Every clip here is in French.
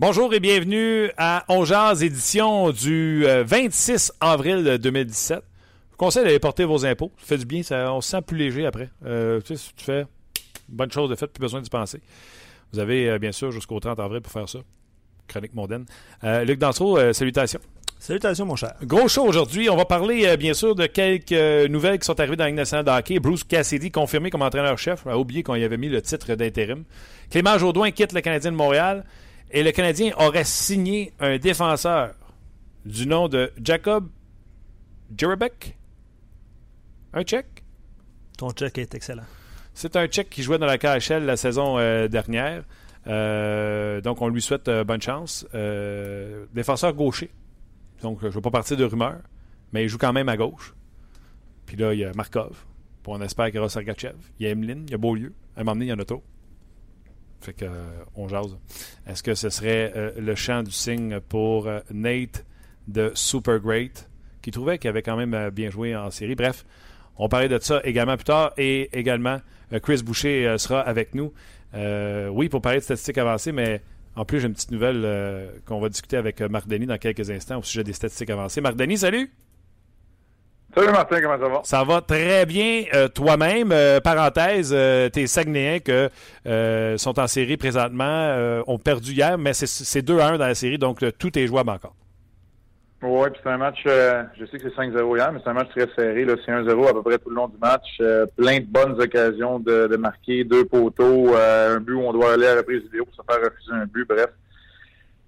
Bonjour et bienvenue à On édition du 26 euh, avril 2017. Je vous conseille d'aller porter vos impôts. Ça fait du bien, ça, on se sent plus léger après. Euh, tu sais, si tu fais bonne chose de fait, plus besoin d'y penser. Vous avez euh, bien sûr jusqu'au 30 avril pour faire ça. Chronique mondaine. Luc Dansereau, salutations. Salutations, mon cher. Gros show aujourd'hui. On va parler, bien sûr, de quelques nouvelles qui sont arrivées dans la Ligue nationale de hockey. Bruce Cassidy, confirmé comme entraîneur-chef. a oublié qu'on y avait mis le titre d'intérim. Clément Jaudoin quitte le Canadien de Montréal. Et le Canadien aurait signé un défenseur du nom de Jacob Jerabek. Un Tchèque? Ton Tchèque est excellent. C'est un Tchèque qui jouait dans la KHL la saison euh, dernière. Euh, donc, on lui souhaite euh, bonne chance. défenseur gaucher. Donc, je ne veux pas partir de rumeurs, mais il joue quand même à gauche. Puis là, il y a Markov. Puis on espère qu'il y aura Sergachev. Il y a Emeline, il y a Beaulieu. À un moment donné, il y en a trop. Fait que, euh, on jase. Est-ce que ce serait euh, le chant du signe pour euh, Nate de Super Great, qui trouvait qu'il avait quand même bien joué en série? Bref, on parlait de ça également plus tard. Et également, Chris Boucher sera avec nous. oui, pour parler de statistiques avancées, mais en plus, j'ai une petite nouvelle qu'on va discuter avec Marc Denis dans quelques instants au sujet des statistiques avancées. Marc Denis, salut! Salut Martin, comment ça va? Ça va très bien euh, toi-même. Euh, parenthèse, euh, tes Saguenayens que sont en série présentement ont perdu hier, mais c'est 2 1 dans la série, donc tout est jouable encore. Oui, puis c'est un match, je sais que c'est 5-0 hier, mais c'est un match très serré. C'est 1-0 à peu près tout le long du match. plein de bonnes occasions de, de marquer, deux poteaux, un but où on doit aller à la reprise vidéo pour se faire refuser un but. Bref,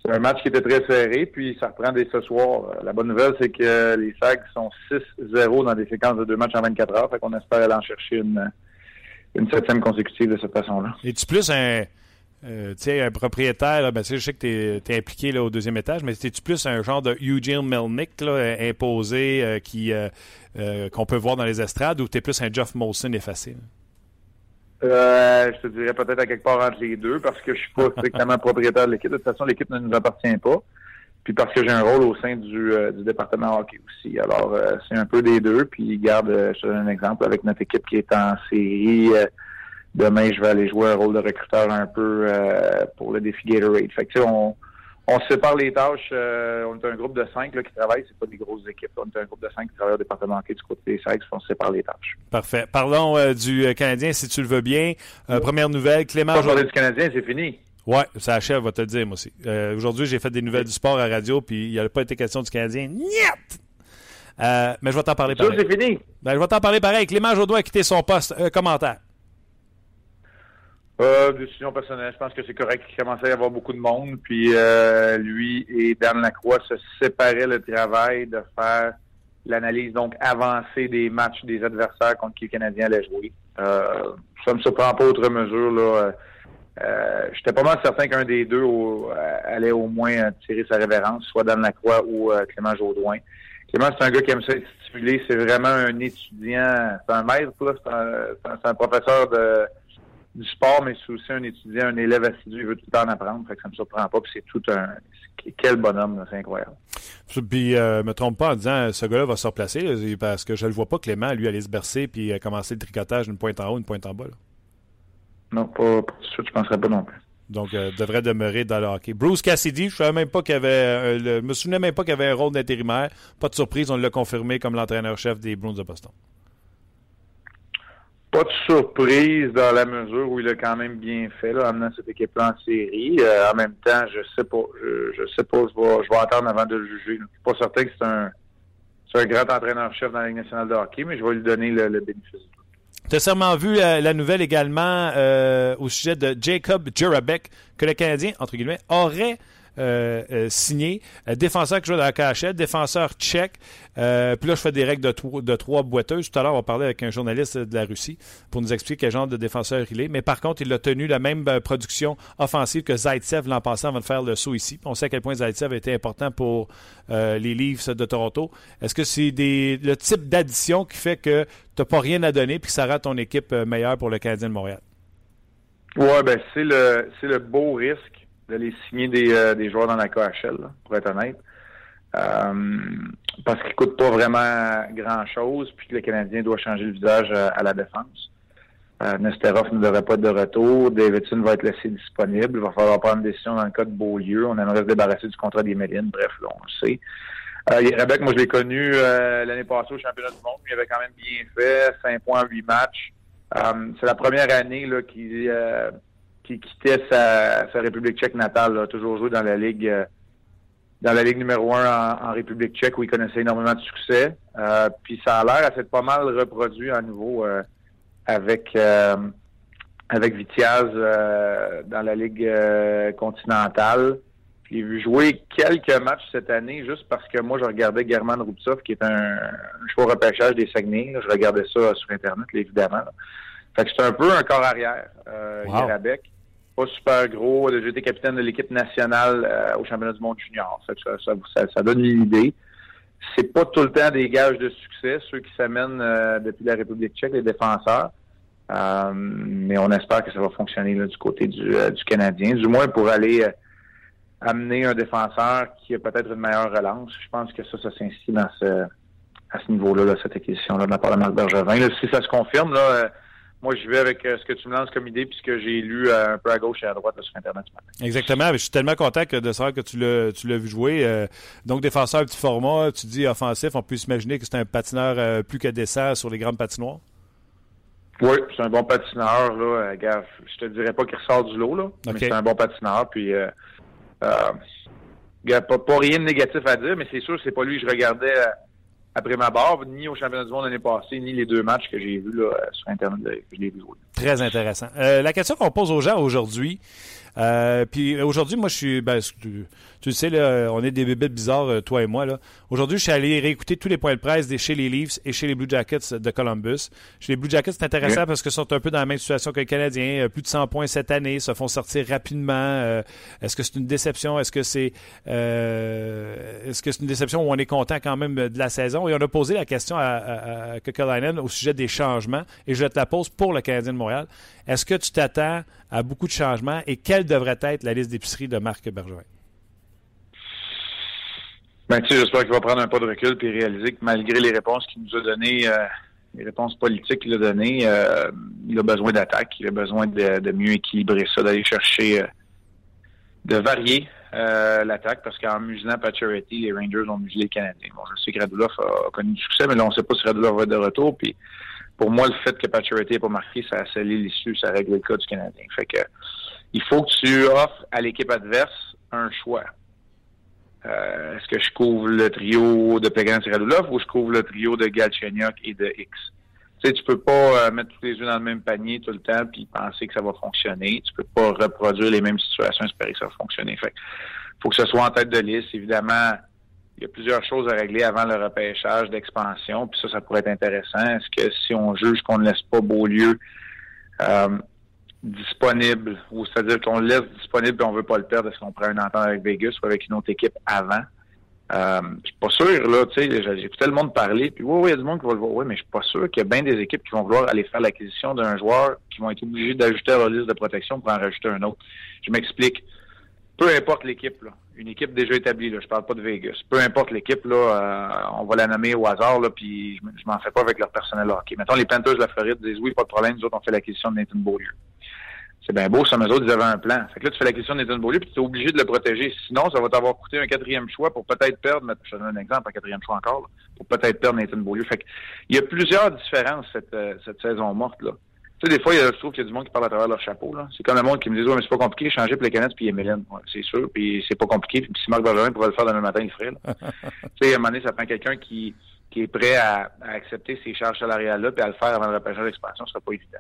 c'est un match qui était très serré, puis ça reprend dès ce soir. Euh, la bonne nouvelle, c'est que les Sags sont 6-0 dans des séquences de deux matchs en 24 heures, fait qu'on espère aller en chercher une, une septième consécutive de cette façon-là. Es-tu plus un, euh, un propriétaire, ben, je sais que tu es, impliqué là, au deuxième étage, mais es-tu plus un genre de Eugene Melnick imposé euh, qui qu'on peut voir dans les estrades, ou tu es plus un Jeff Molson effacé? Euh, je te dirais peut-être à quelque part entre les deux parce que je suis pas strictement propriétaire de l'équipe. De toute façon, l'équipe ne nous appartient pas. Puis parce que j'ai un rôle au sein du, euh, du département hockey aussi. Alors, euh, c'est un peu des deux. Puis, garde, je te donne un exemple avec notre équipe qui est en série. demain, je vais aller jouer un rôle de recruteur un peu pour le défi Gatorade. Fait que, on, on se sépare les tâches. Euh, on est un groupe de cinq là, qui travaille. C'est pas des grosses équipes. On est un groupe de cinq qui travaille au département du côté des Sykes. On se sépare les tâches. Parfait. Parlons euh, du euh, Canadien, si tu le veux bien. première nouvelle, Clément. Pas parler du Canadien, c'est fini. Oui, ça achève, va te le dire, moi aussi. Aujourd'hui, j'ai fait des nouvelles du sport à radio, puis il n'y a pas été question du Canadien. Niet! mais je vais t'en parler pareil. C'est fini. Ben, je vais t'en parler pareil. Clément Jodoin a quitté son poste. commentaire. Euh, décision personnelle. Je pense que c'est correct qu'il commençait à y avoir beaucoup de monde. Puis euh, lui et Dan Lacroix se séparaient le travail de faire l'analyse donc avancée des matchs des adversaires contre qui le Canadien allait jouer. Euh, ça me surprend pas autre mesure. Là. Euh, J'étais pas mal certain qu'un des deux allait au moins tirer sa révérence, soit Dan Lacroix ou Clément Jaudoin. Clément, c'est un gars qui aime ça être. C'est vraiment un étudiant. C'est un maître, c'est un professeur de du sport, mais c'est aussi un étudiant, un élève assidu, il veut tout le temps en apprendre, fait que ça me surprend pas, puis c'est tout un... Quel bonhomme, c'est incroyable. Puis, euh, me trompe pas en disant, ce gars-là va se replacer, parce que je le vois pas, Clément, lui, aller se bercer, puis commencer le tricotage d'une pointe en haut, une pointe en bas. Non, pas, pas de je penserais pas non plus. Donc, euh, devrait demeurer dans le hockey. Bruce Cassidy, je ne même pas qu'il avait, euh, me souvenais même pas qu'il avait un rôle d'intérimaire. Pas de surprise, on l'a confirmé comme l'entraîneur-chef des Bruins de Boston pas de surprise dans la mesure où il a quand même bien fait, là, amenant cette équipe-là en série. Euh, en même temps, je sais pas, je, sais pas, je vais, je attendre avant de le juger. Je suis pas certain que c'est un, un grand entraîneur-chef dans la Ligue nationale de hockey, mais je vais lui donner le, bénéfice. Tu as sûrement vu euh, la nouvelle également euh, au sujet de Jacob Jurabek, que le Canadien, entre guillemets, aurait signé. défenseur qui joue dans la KHL, défenseur tchèque. puis là, je fais des règles de, trois boiteuses. Tout à l'heure, on parlait avec un journaliste de la Russie pour nous expliquer quel genre de défenseur il est. Mais par contre, il a tenu la même production offensive que Zaitsev l'an passé avant de faire le saut ici. On sait à quel point Zaitsev a été important pour les Leafs de Toronto. Est-ce que c'est le type d'addition qui fait que tu n'as pas rien à donner puis que ça rend ton équipe meilleure pour le Canadien de Montréal? Oui, ben c'est le beau risque d'aller signer des, euh, des joueurs dans la KHL, pour être honnête. Euh, parce qu'ils ne coûtent pas vraiment grand-chose, puis que le Canadien doit changer le visage à, la défense. Euh, Nesterov ne devrait pas être de retour. Davidson va être laissé disponible. Il va falloir prendre une décision dans le cas de Beaulieu. On aimerait se débarrasser du contrat des Mélines. Bref, là, on le sait. Euh, moi, je l'ai connu euh, l'année passée au championnat du monde. Il avait quand même bien fait. 5 points, 8 matchs. Euh, c'est la première année là, qui, euh, qui quittait sa, République tchèque natale. a toujours joué dans la Ligue euh, dans la Ligue numéro un en, République tchèque où il connaissait énormément de succès. puis ça a l'air à s'être pas mal reproduit à nouveau avec avec Vitiaz dans la Ligue continentale. J'ai vu jouer quelques matchs cette année juste parce que moi, je regardais German Rubtsov, qui est un, un choix repêchage des Saguenay. Je regardais ça sur Internet, évidemment. Fait que c'est un peu un corps arrière, euh, Pas super gros. J'ai été capitaine de l'équipe nationale euh, au championnat du monde junior. Fait que ça, ça, ça, donne une idée. C'est pas tout le temps des gages de succès, ceux qui s'amènent euh, depuis la République tchèque, les défenseurs. Euh, mais on espère que ça va fonctionner là, du côté du, du Canadien, du moins pour aller amener un défenseur qui a peut-être une meilleure relance. Je pense que ça, ça s'inscrit dans ce à ce niveau-là, là, cette acquisition-là de la part de Marc Bergevin. si ça se confirme, là, euh, moi, je vais avec euh, ce que tu me lances comme idée puis ce que j'ai lu euh, un peu à gauche et à droite sur Internet ce matin. Exactement. Je suis tellement content de savoir que tu l'as, tu l'as vu jouer. donc, défenseur petit format, tu dis offensif, on peut s'imaginer que c'est un patineur plus que décent sur les grandes patinoires. Oui, c'est un bon patineur. Là. Gaffe, je te dirais pas qu'il ressort du lot, là, mais c'est un bon patineur. Puis euh, pas, pas, rien de négatif à dire, mais c'est sûr que c'est pas lui que je regardais euh, après ma barre, ni au championnat du monde l'année passée, ni les deux matchs que j'ai vus là, sur Internet. Je l'ai vu. Très intéressant. Euh, la question qu'on pose aux gens aujourd'hui, euh, puis aujourd'hui, moi, je suis. Ben, tu, sais, là, on est des bébés bizarres, euh, toi et moi. Là. Aujourd'hui, je suis allé réécouter tous les points de presse des, chez les Leafs et chez les Blue Jackets de Columbus. Chez les Blue Jackets, c'est intéressant parce qu'ils sont un peu dans la même situation que les Canadiens. Euh, plus de 100 points cette année, se font sortir rapidement. est-ce que c'est une déception? Est-ce que c'est est-ce que c'est une déception où on est content quand même de la saison? Et on a posé la question à, à, à au sujet des changements. Et je te la pose pour le Canadien de Montréal. Est-ce que tu t'attends à beaucoup de changements et quelle devrait être la liste d'épicerie de Marc Bergevin? Ben, tu j'espère qu'il va prendre un pas de recul et réaliser que malgré les réponses qu'il nous a données, euh, les réponses politiques qu'il a données, euh, il a besoin d'attaque, il a besoin de, mieux équilibrer ça, d'aller chercher, euh, de varier l'attaque, parce qu'en muselant Pacioretty, les Rangers ont muselé les Canadiens. Bon, je sais que Radulov a, connu du succès, mais là, on ne sait pas si Radulov va être de retour, puis pour moi, le fait que Pacioretty n'ait pas marqué, ça a scellé l'issue, ça règle le cas du Canadien. Fait que, il faut que tu offres à l'équipe adverse un choix. Euh, est-ce que je couvre le trio de Pegan Radulov ou je couvre le trio de Galchenyuk et de X? Tu sais, tu peux pas euh, mettre tous les yeux dans le même panier tout le temps puis penser que ça va fonctionner. Tu peux pas reproduire les mêmes situations espérer que ça va fonctionner. Fait faut que ce soit en tête de liste. Évidemment, il y a plusieurs choses à régler avant le repêchage d'expansion, puis ça, ça pourrait être intéressant. Est-ce que si on juge qu'on ne laisse pas Beaulieu euh, disponible, ou c'est-à-dire qu'on le laisse disponible et on veut pas le perdre, est-ce qu'on prend un entente avec Vegas ou avec une autre équipe avant? Euh, je suis pas sûr, là, tu sais, j'ai écouté le monde parler, puis oui, oui, il y a du monde qui va le voir, oui, mais je suis pas sûr qu'il y a bien des équipes qui vont vouloir aller faire l'acquisition d'un joueur qui vont être obligés d'ajouter à leur liste de protection pour en rajouter un autre. Je m'explique. Peu importe l'équipe, là une équipe déjà établie. Là. Je parle pas de Vegas. Peu importe l'équipe, là, euh, on va la nommer au hasard, là, puis je, je m'en fais pas avec leur personnel hockey. Mettons, les Panthers de la Floride disent oui, pas de problème, nous autres, on fait l'acquisition de Nathan Beaulieu. C'est bien beau, ça, mais autres, ils avaient un plan. Fait que là, tu fais l'acquisition de Nathan Beaulieu, puis tu es obligé de le protéger. Sinon, ça va t'avoir coûté un quatrième choix pour peut-être perdre, je te donne un exemple, un quatrième choix encore, pour peut-être perdre Nathan Beaulieu. Fait que, il y a plusieurs différences cette, euh, cette saison morte, là. Tu sais, des fois, il y a, je trouve qu'il y a du monde qui parle à travers leur chapeau. Là. C'est comme le monde qui me dit, ouais, mais c'est pas compliqué, changer pour les canettes puis Emeline. Ouais, c'est sûr, puis c'est pas compliqué. Puis si Marc Bergerin pouvait le faire demain matin, il le ferait. tu sais, à un moment donné, ça prend quelqu'un qui, qui est prêt à, accepter ces charges salariales-là puis à le faire avant le repêchage d'expansion, ce serait pas évident.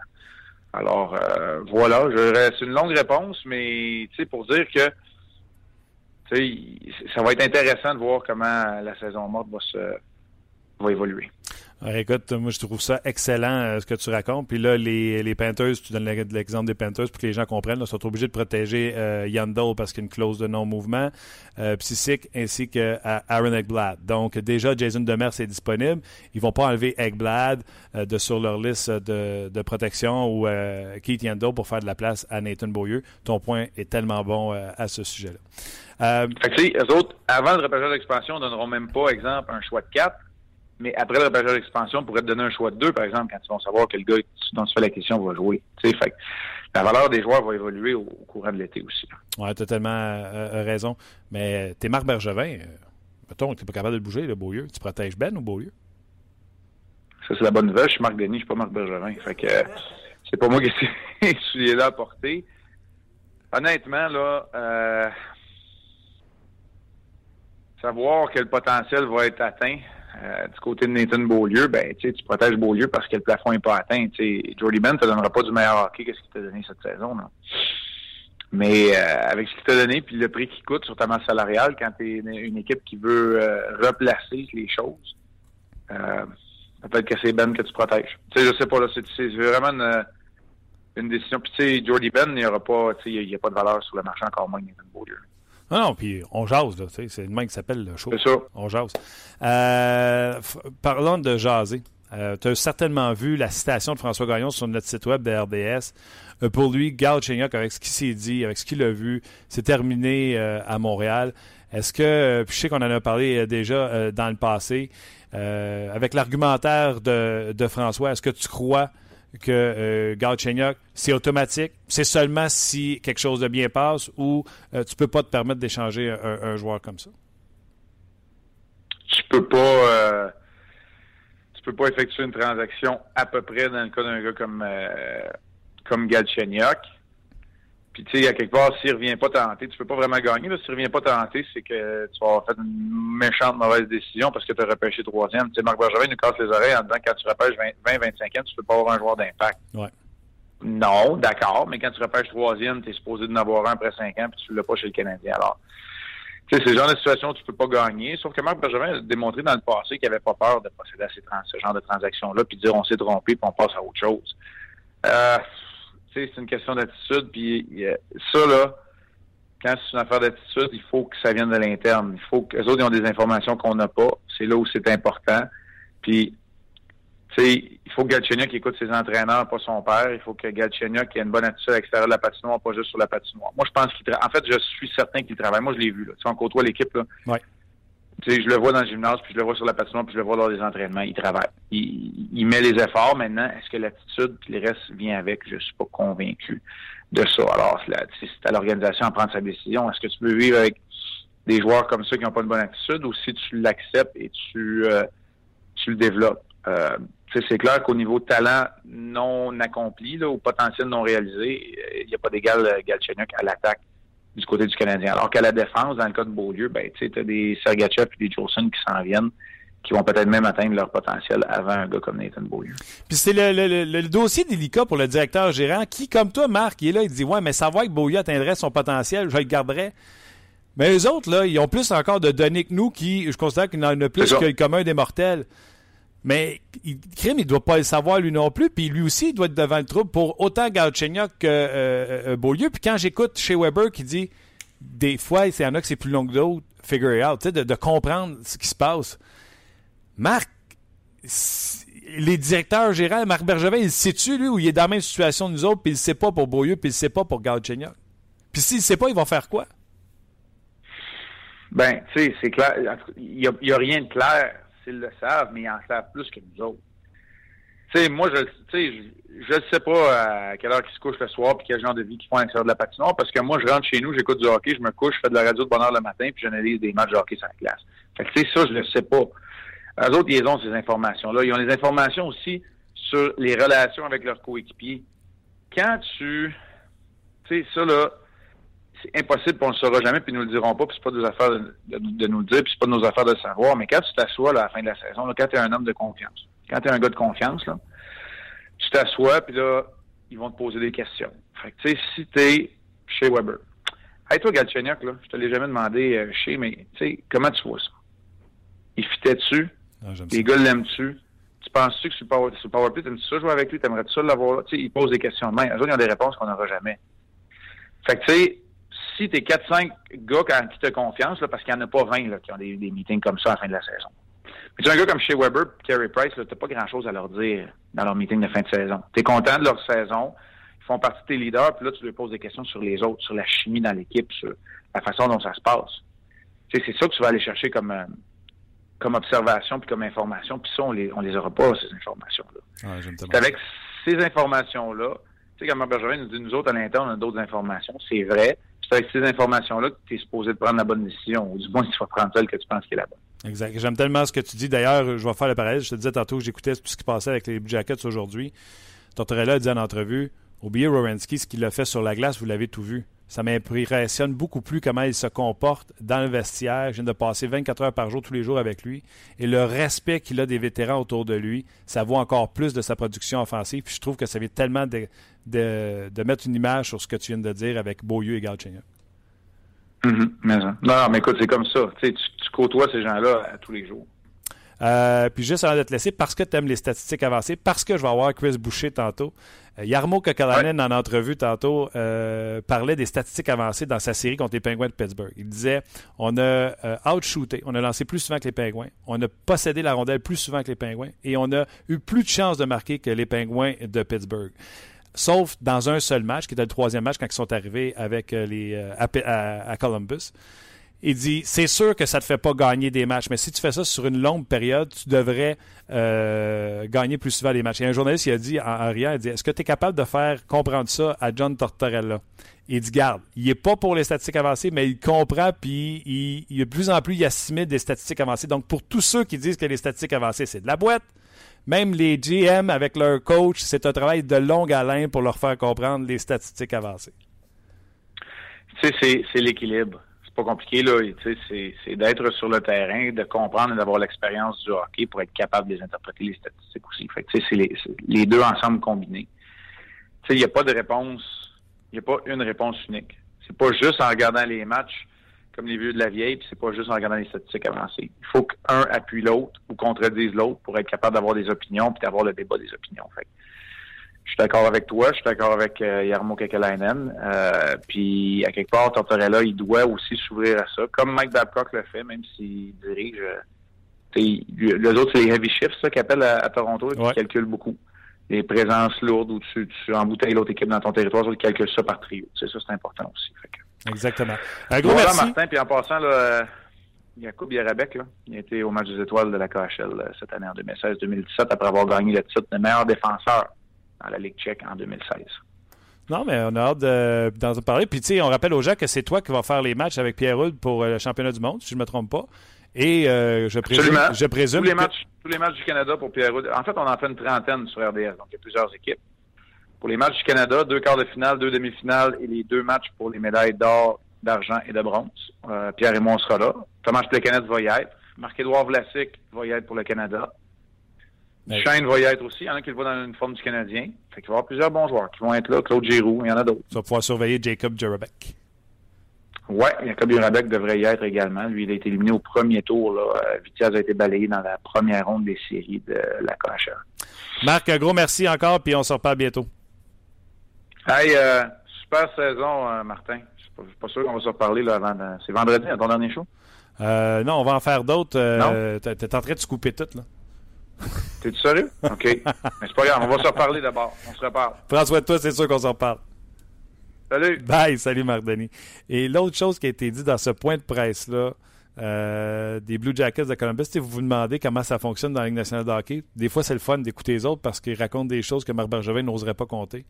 Alors, euh, voilà, c'est une longue réponse, mais pour dire que ça va être intéressant de voir comment la saison morte va se va évoluer. Écoute, moi, je trouve ça excellent euh, ce que tu racontes. Puis là, les, les Panthers, tu donnes l'exemple des Panthers pour que les gens comprennent, là, sont obligés de protéger euh, Yandel parce qu'il y a une clause de non-mouvement, euh, ainsi que Aaron Eggblad. Donc, déjà, Jason Demers est disponible. Ils vont pas enlever Eggblad euh, de sur leur liste de, de protection ou Keith Yandel pour faire de la place à Nathan Beaulieu. Ton point est tellement bon à ce sujet-là. Euh, fait eux autres, avant le repêchage d'expansion, ne donneront même pas, exemple, un choix de 4. Mais après le repêchage d'expansion, on pourrait te donner un choix de 2, par exemple, quand ils vont savoir quel gars dont tu fais la question va jouer. Fait la valeur des joueurs va évoluer au, courant de l'été aussi. Oui, tellement euh, euh, raison. Mais t'es Marc Bergevin. Euh, mettons, tu n'es pas capable de bouger, le Beaulieu. Tu protèges Ben ou Beaulieu? Ça, c'est la bonne nouvelle. Je suis Marc Denis, je suis pas Marc Bergevin. Fait que c'est pas moi qui ai celui-là à porter. Honnêtement, là, euh, savoir quel potentiel va être atteint euh, du côté de Nathan Beaulieu, ben tu protèges Beaulieu parce que le plafond n'est pas atteint. T'sais. Jordy Ben ne te donnera pas du meilleur hockey que ce qu'il t'a donné cette saison. Mais euh, avec ce qu'il t'a donné, puis le prix qu'il coûte sur ta masse salariale, quand tu es une équipe qui veut euh, replacer les choses, peut-être que c'est Ben que tu protèges. Sais, je sais pas, là, c'est vraiment une, une décision. Puis tu sais, Jordy Ben, il n'y aura pas, il n'y a, pas de valeur sur le marché encore moins que Nathan Beaulieu. Non, non, puis on jase, là. C'est le même qui s'appelle le show. C'est ça. On jase. Euh, parlons de jaser. Euh, tu as certainement vu la citation de François Gagnon sur notre site web de RDS. Euh, pour lui, Gal Chenyok, avec ce qu'il s'est dit, avec ce qu'il a vu, c'est terminé à Montréal. Est-ce que, puis je sais qu'on en a parlé déjà dans le passé, avec l'argumentaire de, de François, est-ce que tu crois que euh, Galchenyuk, c'est automatique. C'est seulement si quelque chose de bien passe ou euh, tu peux pas te permettre d'échanger un, joueur comme ça. Tu peux pas euh, tu peux pas effectuer une transaction à peu près dans le cas d'un gars comme euh, comme Galchenyuk. Puis, tu sais, à quelque part, s'il revient pas tenter, tu peux pas vraiment gagner. S'il revient pas tenter, c'est que tu vas avoir fait une méchante mauvaise décision parce que tu as repêché troisième. Tu sais, Marc Bergevin nous casse les oreilles en disant quand tu repêches 20-25 ans, tu peux pas avoir un joueur d'impact. Ouais. Non, d'accord, mais quand tu repêches troisième, tu es supposé d'en avoir un après cinq ans, puis tu l'as pas chez le Canadien. Alors, tu sais, c'est le genre de situation où tu peux pas gagner. Sauf que Marc Bergevin a démontré dans le passé qu'il avait pas peur de procéder à ce genre de transactions-là, puis dire on s'est trompé, puis on passe à autre chose. Euh, c'est une question d'attitude. Puis ça, là, quand c'est une affaire d'attitude, il faut que ça vienne de l'interne. Il faut que les autres ont des informations qu'on n'a pas. C'est là où c'est important. Puis, tu sais, il faut que Galchenyuk écoute ses entraîneurs, pas son père. Il faut que Galchenyuk ait une bonne attitude à l'extérieur de la patinoire, pas juste sur la patinoire. Moi, je pense qu'il En fait, je suis certain qu'il travaille. Moi, je l'ai vu. Là. Tu sais, on côtoie l'équipe. Là. Je le vois dans le gymnase, puis je le vois sur la patinoire, puis je le vois dans les entraînements. Il travaille. Il, met les efforts. Maintenant, est-ce que l'attitude puis le reste vient avec? Je suis pas convaincu de ça. Alors, c'est à l'organisation à prendre sa décision. Est-ce que tu peux vivre avec des joueurs comme ça qui n'ont pas de bonne attitude ou si tu l'acceptes et tu, euh, tu le développes? Euh, c'est clair qu'au niveau talent non accompli, là, ou potentiel non réalisé, il n'y a pas d'égal euh, Galchenyuk à l'attaque du côté du Canadien. Alors qu'à la défense, dans le cas de Beaulieu, ben, tu as des Sergachev et des Jolson qui s'en viennent qui vont peut-être même atteindre leur potentiel avant un gars comme Nathan Beaulieu. Puis c'est le, le, le, dossier délicat pour le directeur gérant qui, comme toi, Marc, il est là, il dit Ouais, mais savoir que Beaulieu atteindrait son potentiel, je le garderais. Mais les autres, là, ils ont plus encore de données que nous qui, je considère qu'ils en ont plus que le commun des mortels. Mais il, Crime, il doit pas le savoir lui non plus. Puis lui aussi, il doit être devant le trouble pour autant Galchenyuk que euh, euh, Beaulieu. Puis quand j'écoute chez Weber qui dit des fois, il y en a que c'est plus long que d'autres, figure it out, de, de comprendre ce qui se passe. Marc, les directeurs gérants, Marc Bergevin, il sait-tu, lui, où il est dans la même situation que nous autres, puis il ne sait pas pour Beaulieu, puis il ne sait pas pour Galchenyuk? Puis s'il ne sait pas, il va faire quoi? Ben, tu sais, c'est clair. Il n'y a, rien de clair s'ils le savent, mais ils en savent plus que nous autres. Tu sais, moi, je sais, je ne sais pas à quelle heure ils se couchent le soir puis quel genre de vie qu'ils font à l'extérieur de la patinoire parce que moi, je rentre chez nous, j'écoute du hockey, je me couche, je fais de la radio de bonheur le matin puis j'analyse des matchs de hockey sur la glace. Fait que, tu sais, ça, je le sais pas. Eux autres, ils ont ces informations-là. Ils ont les informations aussi sur les relations avec leurs coéquipiers. Quand tu... Tu sais, ça, là, c'est impossible, puis on ne le saura jamais, puis ils nous le diront pas, puis c'est pas des affaires de, nous le dire, puis c'est pas de nos affaires de le savoir. Mais quand tu t'assois à la fin de la saison, là, quand tu es un homme de confiance, quand tu es un gars de confiance, là, tu t'assois, puis là, ils vont te poser des questions. Fait que, tu sais, si tu es chez Weber, Hey, toi, Galchenyuk, là, je te l'ai jamais demandé, euh, chez, mais tu sais, comment tu vois ça? Il fitait-tu? Ah, Les ça. gars l'aiment-tu? Tu penses-tu que sur sur Powerplay, t'aimes-tu ça jouer avec lui? T'aimerais-tu ça l'avoir là? Tu sais, ils posent des questions de même. Eux autres, ils ont des réponses qu'on n'aura jamais. Fait que, tu sais, si t'es 4-5 gars quand qui te confiance, là, parce qu'il n'y en a pas 20 là, qui ont des, des meetings comme ça à la fin de la saison. Mais tu as un gars comme Shea Weber Carey Price, là, t'as pas grand-chose à leur dire dans leur meeting de fin de saison. T'es content de leur saison, ils font partie de tes leaders, puis là, tu leur poses des questions sur les autres, sur la chimie dans l'équipe, sur la façon dont ça se passe. Tu c'est ça que tu vas aller chercher comme, euh, comme observation puis comme information, puis ça, on les, on les aura pas, ces informations-là. C'est avec ces informations-là, tu sais, Bergevin nous dit, nous autres, à l'interne, on a d'autres informations, c'est vrai. C'est avec ces informations-là que tu es supposé de prendre la bonne décision, ou du moins, tu vas prendre celle que tu penses qui est la bonne. Exact. J'aime tellement ce que tu dis. D'ailleurs, je vais faire le parallèle. Je te disais tantôt que j'écoutais tout ce qui passait avec les Jackets aujourd'hui. Tortorella a dit en entrevue Oubliez Rowensky, ce qu'il a fait sur la glace, vous l'avez tout vu. Ça m'impressionne beaucoup plus comment il se comporte dans le vestiaire. Je viens de passer 24 heures par jour tous les jours avec lui. Et le respect qu'il a des vétérans autour de lui, ça vaut encore plus de sa production offensive. Puis je trouve que ça vient tellement de, de, de mettre une image sur ce que tu viens de dire avec Beaulieu et Galchenyuk. Ça. non, mais écoute, c'est comme ça. Tu, sais, tu, côtoies ces gens-là tous les jours. Euh, puis juste avant de te laisser, parce que tu aimes les statistiques avancées, parce que je vais avoir Chris Boucher tantôt. Euh, Yarmo Kokalainen, en entrevue tantôt, euh, parlait des statistiques avancées dans sa série contre les Penguins de Pittsburgh. Il disait on a outshooté, on a lancé plus souvent que les Penguins, on a possédé la rondelle plus souvent que les Penguins et on a eu plus de chances de marquer que les Penguins de Pittsburgh. Sauf dans un seul match, qui était le troisième match quand ils sont arrivés avec les, à, à- à Columbus. Il dit c'est sûr que ça te fait pas gagner des matchs, mais si tu fais ça sur une longue période, tu devrais euh, gagner plus souvent les matchs. Il y a un journaliste qui a dit en, en riant, il dit Est-ce que tu es capable de faire comprendre ça à John Tortorella? Il dit Garde, il est pas pour les statistiques avancées, mais il comprend, puis il, il- de plus en plus, il assimile des statistiques avancées. Donc, pour tous ceux qui disent que les statistiques avancées, c'est de la boîte, même les GM avec leur coach, c'est un travail de longue haleine pour leur faire comprendre les statistiques avancées. Tu sais, c'est l'équilibre. C'est pas compliqué, là. C'est, d'être sur le terrain, de comprendre et d'avoir l'expérience du hockey pour être capable de les interpréter, les statistiques aussi. Fait que, c'est les deux ensemble combinés. Tu sais, il n'y a pas de réponse, il n'y a pas une réponse unique. C'est pas juste en regardant les matchs comme les vieux de la vieille, puis c'est pas juste en regardant les statistiques avancées. Il faut qu'un appuie l'autre ou contredise l'autre pour être capable d'avoir des opinions puis d'avoir le débat des opinions. Fait que, je suis d'accord avec toi, je suis d'accord avec euh, Jarmo Kekalainen. Euh, puis, à quelque part, Tortorella, il doit aussi s'ouvrir à ça, comme Mike Babcock le fait, même s'il dirige. euh, lui- les autres, c'est les heavy shifts, ça, qu'ils appellent à, à Toronto, qui Ouais. calculent beaucoup. Les présences lourdes où tu, tu embouteilles l'autre équipe dans ton territoire, ils calculent ça par trio. C'est ça, c'est important aussi. Fait que- Exactement. Un gros voilà, merci. Martin, puis en passant, là, euh, Yacoub Yarabek, là, il a été au match des étoiles de la KHL euh, cette année en 2016-2017 après avoir gagné le titre de meilleur défenseur dans la Ligue tchèque en 2016. Non, mais on a hâte de- d'en parler. Puis, tu sais, on rappelle aux gens que c'est toi qui vas faire les matchs avec Pierre Houd pour euh, le championnat du monde, si je ne me trompe pas. Et euh, je présume, Absolument. je présume tous les que- matchs, tous les matchs du Canada pour Pierre Houd. En fait, on en fait une trentaine sur RDS, donc il y a plusieurs équipes. Pour les matchs du Canada, deux quarts de finale, deux demi-finales et les deux matchs pour les médailles d'or, d'argent et de bronze. Euh, Pierre et moi, on sera là. Thomas Plekanec va y être. Marc-Édouard Vlasic va y être pour le Canada. Ouais. Shane va y être aussi. Il y en a qui le voient dans l'uniforme du Canadien. Fait qu'il va y avoir plusieurs bons joueurs qui vont être là. Claude Giroux, il y en a d'autres. tu vas pouvoir surveiller Jacob Jerabek. Ouais, Jacob Jurabek devrait y être également. Lui, il a été éliminé au premier tour. Là. Euh, Vitiaz a été balayé dans la première ronde des séries de la KHL. Marc, un gros merci encore, puis on se reparle bientôt. Hey, euh, super saison, euh, Martin. Je suis pas, je suis pas sûr qu'on va se reparler là, avant. de- C'est vendredi, à ton dernier show? Euh, non, on va en faire d'autres. T'es- T'es en train de se couper tout, là. T'es-tu sérieux? OK. Mais c'est pas grave, on va se reparler d'abord. On se reparle. Prends soin de toi, c'est sûr qu'on s'en reparle. Salut! Bye, salut Marc Denis. Et l'autre chose qui a été dit dans ce point de presse-là, euh, des Blue Jackets de Columbus, vous vous demandez comment ça fonctionne dans la Ligue nationale de hockey. Des fois, c'est le fun d'écouter les autres parce qu'ils racontent des choses que Marc Bergevin n'oserait pas compter.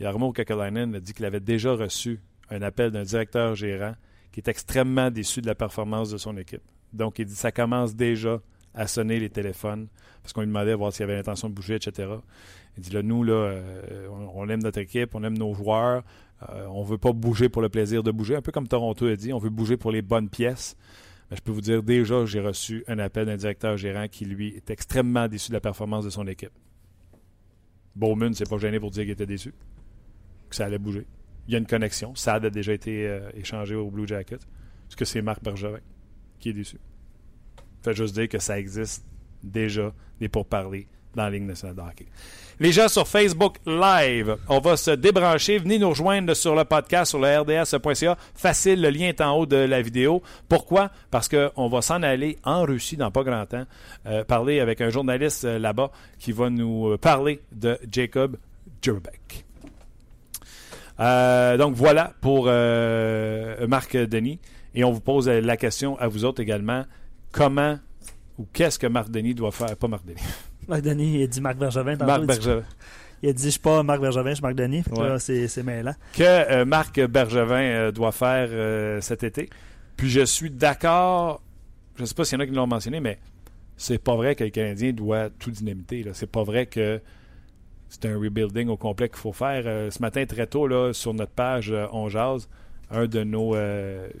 Yarmo Kekalainen a dit qu'il avait déjà reçu un appel d'un directeur gérant qui est extrêmement déçu de la performance de son équipe. Donc, il dit ça commence déjà à sonner les téléphones parce qu'on lui demandait à voir s'il avait l'intention de bouger, etc. Il dit là, nous, là, euh, on, aime notre équipe, on aime nos joueurs, euh, on veut pas bouger pour le plaisir de bouger, un peu comme Toronto a dit, on veut bouger pour les bonnes pièces. Mais je peux vous dire déjà, j'ai reçu un appel d'un directeur gérant qui, lui, est extrêmement déçu de la performance de son équipe. Bowman s'est pas gêné pour dire qu'il était déçu, que ça allait bouger. il y a une connexion. Ça a déjà été euh, échangé au Blue Jacket. Est-ce que c'est Marc Bergevin qui est déçu? Fait juste dire que ça existe déjà des pourparlers dans la Ligue nationale de hockey. Les gens sur Facebook Live, on va se débrancher. Venez nous rejoindre sur le podcast sur le rds.ca. Facile, le lien est en haut de la vidéo. Pourquoi? Parce qu'on va s'en aller en Russie dans pas grand temps, euh, parler avec un journaliste euh, là-bas qui va nous parler de Jacob Jurbeck. Euh, donc voilà pour Marc Denis. Et on vous pose la question à vous autres également. Comment ou qu'est-ce que Marc Denis doit faire? Pas Marc Denis. Marc Denis, il a dit Marc Bergevin. Marc Bergevin. Il a dit, je suis pas Marc Bergevin, je suis Marc Denis. c'est mêlant. Que euh, Marc Bergevin euh, doit faire euh, cet été. Puis je suis d'accord, je ne sais pas s'il y en a qui l'ont mentionné, mais c'est pas vrai que le Canadien doit tout dynamiter. C'est pas vrai que c'est un rebuilding au complet qu'il faut faire. ce matin, très tôt, là, sur notre page On Jazz, un de nos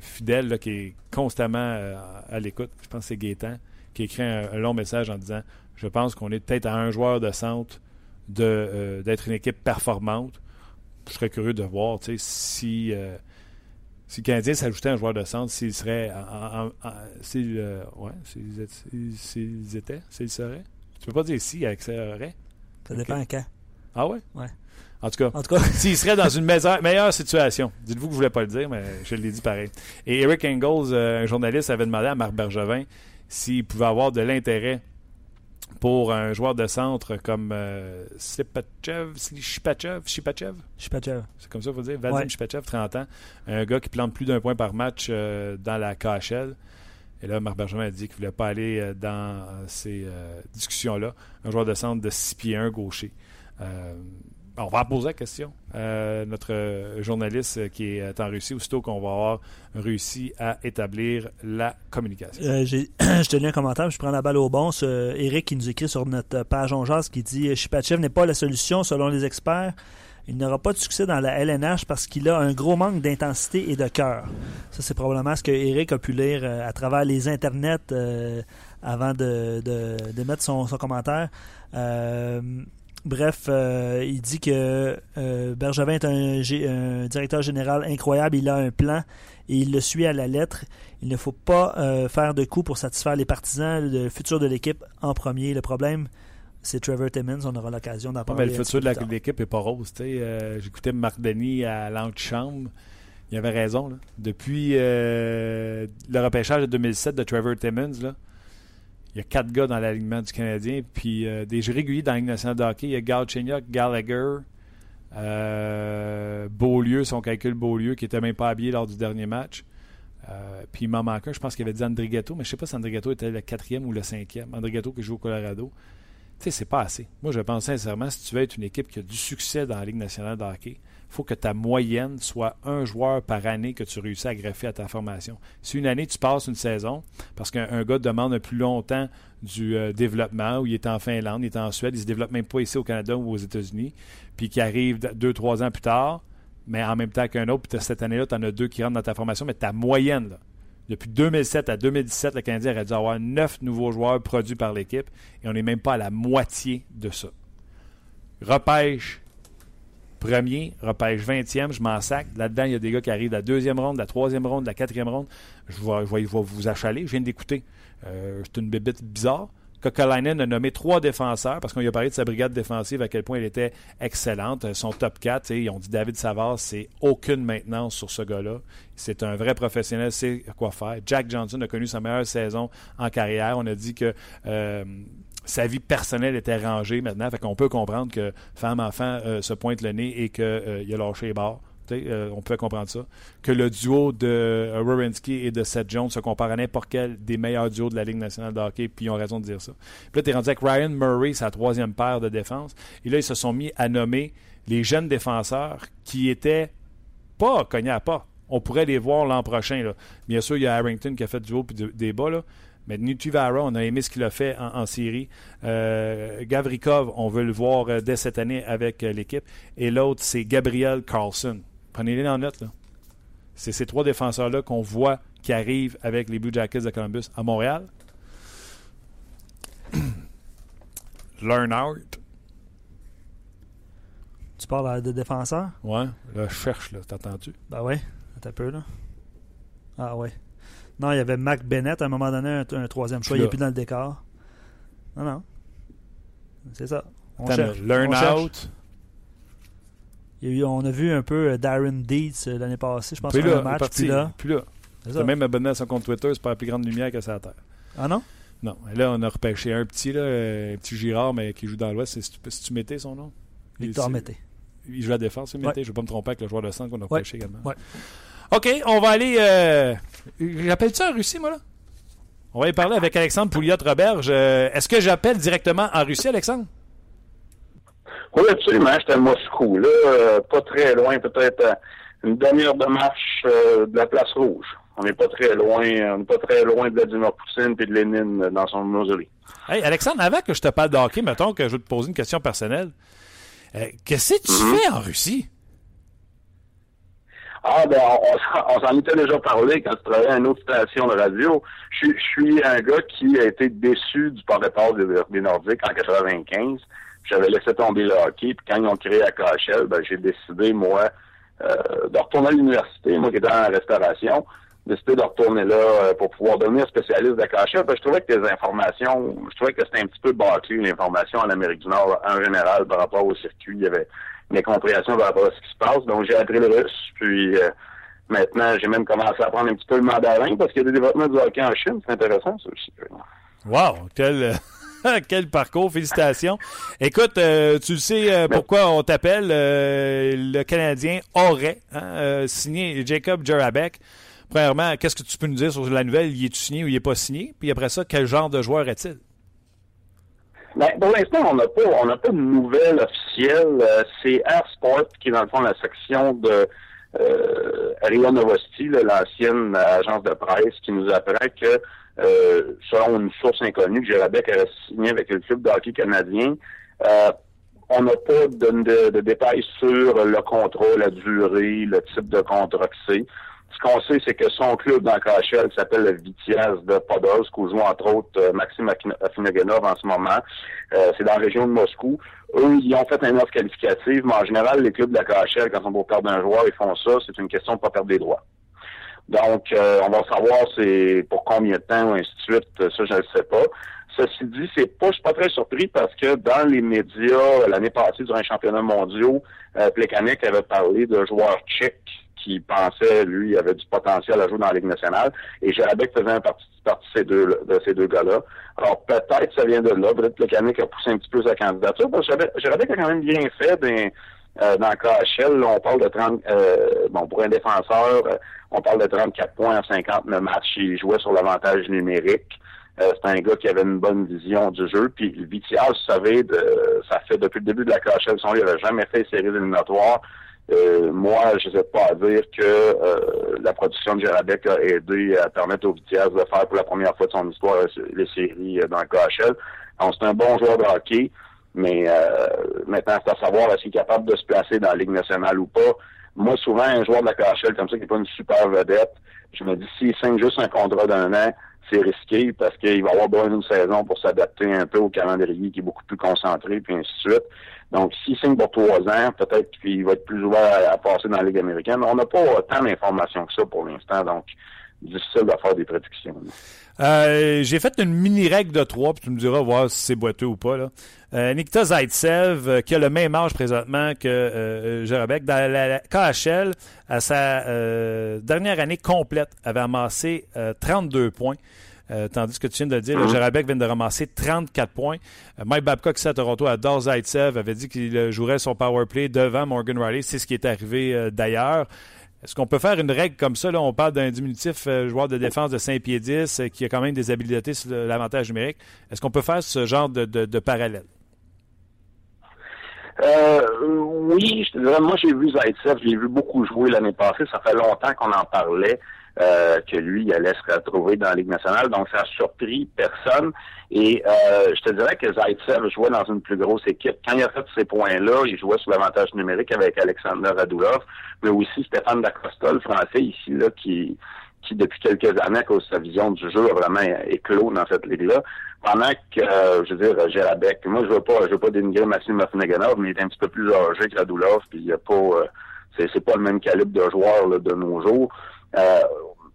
fidèles qui est constamment à l'écoute, je pense que c'est Gaétan, qui écrit un long message en disant je pense qu'on est peut-être à un joueur de centre euh, d'être une équipe performante. Je serais curieux de voir si, euh, si le Canadien s'ajoutait un joueur de centre, s'il serait. S'il euh, ouais, s'ils étaient, s'ils seraient. Tu peux pas dire si avec serait. Ça dépend okay. quand. Ah ouais? Ouais. En tout cas, cas. s'il serait dans une meilleure situation. Dites-vous que je ne voulais pas le dire, mais je l'ai dit pareil. Et Eric Engels, un journaliste, avait demandé à Marc Bergevin s'il pouvait avoir de l'intérêt pour un joueur de centre comme euh, Shipachev, Shipachev, Shipachev. C'est comme ça qu'il faut dire? Vadim Shipachev, 30 ans. Un gars qui plante plus d'un point par match euh, dans la KHL. Et là, Marc Bergevin a dit qu'il ne voulait pas aller euh, dans ces discussions-là. Un joueur de centre de 6 pieds 1 gaucher. On va poser la question. Euh, notre journaliste qui est en Russie, aussitôt qu'on va avoir réussi à établir la communication. Euh, je te lis un commentaire, je prends la balle au bon. C'est Eric qui nous écrit sur notre page Onjas qui dit Chipachev n'est pas la solution selon les experts. Il n'aura pas de succès dans la LNH parce qu'il a un gros manque d'intensité et de cœur. Ça, c'est probablement ce que Eric a pu lire euh, à travers les internets avant de, de, mettre son commentaire. Bref, euh, il dit que euh, Bergevin est un, directeur général incroyable, il a un plan et il le suit à la lettre. Il ne faut pas euh, faire de coups pour satisfaire les partisans, le futur de l'équipe en premier. Le problème, c'est Trevor Timmons, on aura l'occasion d'en parler. mais le futur de l'équipe n'est pas rose. J'écoutais Marc Denis à l'antichambre. Il avait raison. Depuis le repêchage de 2007 de Trevor Timmons, là, il y a quatre gars dans l'alignement du Canadien. Puis euh, des jeux réguliers dans la Ligue nationale de hockey. Il y a Galchenyuk, Gallagher, euh, Beaulieu, son calcul Beaulieu, qui n'était même pas habillé lors du dernier match. Euh, puis il m'en manque un, je pense qu'il avait dit Andrigato, mais je ne sais pas si Andrigato était le quatrième ou le cinquième. Andrigato qui joue au Colorado. Tu sais, c'est pas assez. Moi, je pense sincèrement, si tu veux être une équipe qui a du succès dans la Ligue nationale de hockey, faut que ta moyenne soit un joueur par année que tu réussis à greffer à ta formation. Si une année tu passes une saison, parce qu'un gars demande un plus longtemps du euh, développement, où il est en Finlande, il est en Suède, il se développe même pas ici au Canada ou aux États-Unis, puis qui arrive deux, trois ans plus tard, mais en même temps qu'un autre, puis cette année-là, tu en as deux qui rentrent dans ta formation, mais ta moyenne, depuis 2007 à 2017, le Canadien aurait dû avoir neuf nouveaux joueurs produits par l'équipe et on n'est même pas à la moitié de ça. Repêche premier, repêche 20e, je m'en sac. Là-dedans, il y a des gars qui arrivent de la deuxième ronde, de la troisième ronde, de la quatrième ronde. Je vais, vous achaler. Je viens d'écouter. Euh, c'est une bébite bizarre. Kokolainen a nommé trois défenseurs parce qu'on lui a parlé de sa brigade défensive, à quel point elle était excellente. Son top 4, ils ont dit David Savard, c'est aucune maintenance sur ce gars-là. C'est un vrai professionnel, c'est quoi faire. Jack Johnson a connu sa meilleure saison en carrière. On a dit que euh, sa vie personnelle était rangée maintenant. Fait qu'on peut comprendre que femme-enfant euh, se pointe le nez et qu'il euh, a lâché les barres. Euh, on peut comprendre ça. Que le duo de Wawrinski et de Seth Jones se compare à n'importe quel des meilleurs duos de la Ligue nationale de hockey, puis ils ont raison de dire ça. Puis là, tu es rendu avec Ryan Murray, sa troisième paire de défense. Et là, ils se sont mis à nommer les jeunes défenseurs qui étaient pas cognés à pas. On pourrait les voir l'an prochain. Bien sûr, il y a Harrington qui a fait du haut et des bas. Là. Mais Nutivara, on a aimé ce qu'il a fait en, série. Euh, Gavrikov, on veut le voir euh, dès cette année avec euh, l'équipe. Et l'autre, c'est Gabriel Carlson. Prenez-les en note. C'est ces trois défenseurs-là qu'on voit qui arrivent avec les Blue Jackets de Columbus à Montréal. Learn out. parles de défenseur? Ouais, là, je cherche, là. T'as entendu? Ben ouais, un peu, là. Ah ouais. Non, il y avait Mac Bennett à un moment donné, un, un troisième choix. Il n'est plus dans le décor. Non, non. C'est ça. On Attends, cherche. Learn On cherche. out. Il y a eu- on a vu un peu euh, Darren Deeds euh, l'année passée, je pense, Puis là, un match. parti. Puis là, Puis là. c'est ça. même abonné à son compte Twitter, c'est pas la plus grande lumière que ça à terre. Ah non? Non. Et là, on a repêché un petit, là, euh, un petit Girard, mais qui joue dans l'Ouest. C'est c'est-tu Mété, son nom? Victor Il- Mété. Il joue à la défense, c'est Mété. Ouais. Je ne vais pas me tromper avec le joueur de centre qu'on a Ouais. repêché également. Ouais. OK, on va aller. Euh... J'appelle ça en Russie, moi, là? On va y parler avec Alexandre Pouliot-Roberge. Euh, Est-ce que j'appelle directement en Russie, Alexandre? Oui, absolument. J'étais à Moscou, là, euh, pas très loin, peut-être à une demi-heure de marche euh, de la place rouge. On n'est pas très loin, on n'est pas très loin de Vladimir Poutine et de Lénine euh, dans son mausolée. Hey, Alexandre, avant que je te parle de hockey, mettons que je veux te poser une question personnelle. Euh, Qu'est-ce que tu Mhm. fais en Russie? Ah, ben, on, on s'en- était déjà parlé quand tu travaillais à une autre station de radio. Je, suis- un gars qui a été déçu du port-départ des, des Nordiques en 95. J'avais laissé tomber le hockey, puis quand ils ont créé la KHL, ben, j'ai décidé, moi, euh, de retourner à l'université, moi qui étais en restauration, décidé de retourner là euh, pour pouvoir devenir spécialiste de KHL. parce que je trouvais que les informations, je trouvais que c'était un petit peu bâclé, l'information en Amérique du Nord en général par rapport au circuit. Une incompréhension par rapport à ce qui se passe. Donc j'ai appris le russe, puis euh, maintenant j'ai même commencé à apprendre un petit peu le mandarin parce qu'il y a des développements du hockey en Chine. C'est intéressant ça aussi. Wow, quel, quel parcours, félicitations. Écoute, euh, tu le sais euh, pourquoi on t'appelle. euh, le Canadien aurait hein, signé Jacob Jarabek. Premièrement, qu'est-ce que tu peux nous dire sur la nouvelle? Il est signé ou il n'est pas signé? Puis après ça, quel genre de joueur est-il? Ben, pour l'instant, on n'a pas, on n'a pas de nouvelles officielles. Euh, c'est Air Sport qui est dans le fond la section de euh, Ria Novosti, l'ancienne agence de presse, qui nous apprend que, euh, selon une source inconnue, que aurait signé avec le club de hockey canadien. Euh, on n'a pas de, de- de détails sur le contrat, la durée, le type de contrat que c'est. Ce qu'on sait, c'est que son club dans le KHL qui s'appelle le Vitiaz de Podolsk, où joue entre autres euh, Maxime Afin- Afinogenov en ce moment. Euh, c'est dans la région de Moscou. Eux, ils ont fait une offre qualificative, mais en général, les clubs de la KHL, quand on va perdre un joueur, ils font ça. C'est une question de pas perdre des droits. Donc, euh, on va savoir c'est pour combien de temps, ou ainsi de suite. Ça, je ne sais pas. Ceci dit, c'est pas, je suis pas très surpris parce que dans les médias, l'année passée, durant les championnats mondiaux, euh, Plekanec avait parlé de joueurs tchèques qui pensait, lui, avait du potentiel à jouer dans la Ligue nationale. Et Jarabek faisait un partie, partie de ces deux, de ces deux gars-là. Alors, peut-être ça vient de là. Peut-être que le a poussé un petit peu sa candidature. Parce que Jarabek- a quand même bien fait dans, euh, dans KHL. on parle de 30, euh, bon, pour un défenseur, euh, on parle de 34 points en 59 matchs. Il jouait sur l'avantage numérique. Euh, un gars qui avait une bonne vision du jeu. Puis le Vitiaz, vous savez, de, ça fait depuis le début de la KHL, son, il n'avait jamais fait séries éliminatoires. Euh, moi, je n'hésite pas à dire que euh, la production de Jarabek a aidé à permettre au Vitiaz de faire pour la première fois de son histoire les séries euh, dans le KHL. Donc, c'est un bon joueur de hockey, mais euh, maintenant, c'est à savoir qu'il est capable de se placer dans la Ligue nationale ou pas. Moi, souvent, un joueur de la KHL comme ça qui n'est pas une super vedette, je me dis, s'il signe juste un contrat d'un an, c'est risqué parce qu'il va avoir besoin d'une saison pour s'adapter un peu au calendrier qui est beaucoup plus concentré, puis ainsi de suite. Donc, s'il signe pour trois ans, peut-être qu'il va être plus ouvert à, passer dans la Ligue américaine. On n'a pas tant d'informations que ça pour l'instant, donc difficile de faire des prédictions. Euh, J'ai fait une mini-règle de trois, puis tu me diras voir si c'est boiteux ou pas. Là. Euh, Nikita Zaitsev, euh, qui a le même âge présentement que euh, Jarabek, dans la, la KHL, à sa dernière année complète, avait amassé euh, 32 points. Euh, tandis que tu viens de le dire, le Jarabek vient de ramasser 34 points. Euh, Mike Babcock, ici à Toronto, adore Zaitsev, avait dit qu'il euh, jouerait son power play devant Morgan Riley. C'est ce qui est arrivé euh, d'ailleurs. Est-ce qu'on peut faire une règle comme ça? Là, on parle d'un diminutif joueur de défense de 5 pieds 10 euh, qui a quand même des habiletés sur l'avantage numérique. Est-ce qu'on peut faire ce genre de, de- de parallèle? Euh, oui, je te dirais, moi j'ai vu Zaitsev, je l'ai vu beaucoup jouer l'année passée. Ça fait longtemps qu'on en parlait, euh, que lui, il allait se retrouver dans la Ligue nationale, donc ça a surpris personne. Et euh, je te dirais que Zaitsev jouait dans une plus grosse équipe. Quand il a fait ces points-là, il jouait sur l'avantage numérique avec Alexander Radulov, mais aussi Stéphane Dacosta, le français ici, là, qui qui depuis quelques années, à cause de sa vision du jeu, a vraiment éclos dans cette ligue-là. Pendant que, euh, je veux dire, Gérabek, moi je veux pas, je veux pas dénigrer Maxime Afinaganov, mais il est un petit peu plus âgé que Radulov, puis il a pas, euh, c'est pas le même calibre de joueur là, de nos jours. Euh,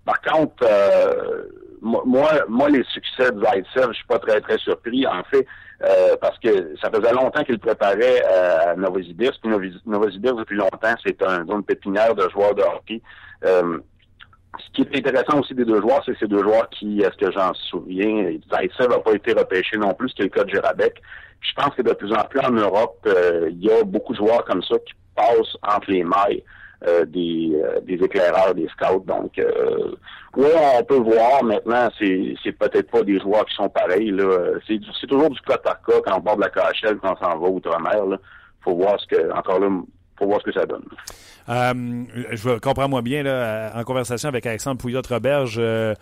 par contre, euh, moi, moi, les succès de Zaitsev, je suis pas très, très surpris, en fait, euh, parce que ça faisait longtemps qu'il préparait à Novosibirsk. Novosibirsk, depuis longtemps, c'est un zone pépinière de joueurs de hockey. Euh, ce qui est intéressant aussi des deux joueurs, c'est ces deux joueurs qui, est-ce que j'en souviens, Zaitsev n'a pas été repêché non plus, ce le cas de. Je pense que de plus en plus en Europe, euh, il y a beaucoup de joueurs comme ça qui passent entre les mailles. Euh, des, euh, des éclaireurs, des scouts. Donc, euh, oui, on peut voir maintenant, c'est, peut-être pas des joueurs qui sont pareils. Là. C'est, toujours du cas par cas quand on borde la KHL, quand on s'en va outre-mer. Là. faut voir ce que, encore là, faut voir ce que ça donne. Euh, je comprends moi bien là, en conversation avec Alexandre Pouillotte-Roberge, euh,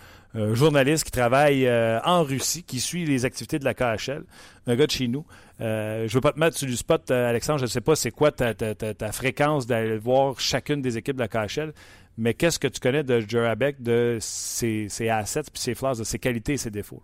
journaliste qui travaille euh, en Russie, qui suit les activités de la KHL, un gars de chez nous. Euh, je veux pas te mettre sur du spot, Alexandre, je ne sais pas c'est quoi ta, ta, ta, fréquence d'aller voir chacune des équipes de la KHL, mais qu'est-ce que tu connais de Jurabek, de ses, ses assets, puis ses flaws, de ses qualités et ses défauts?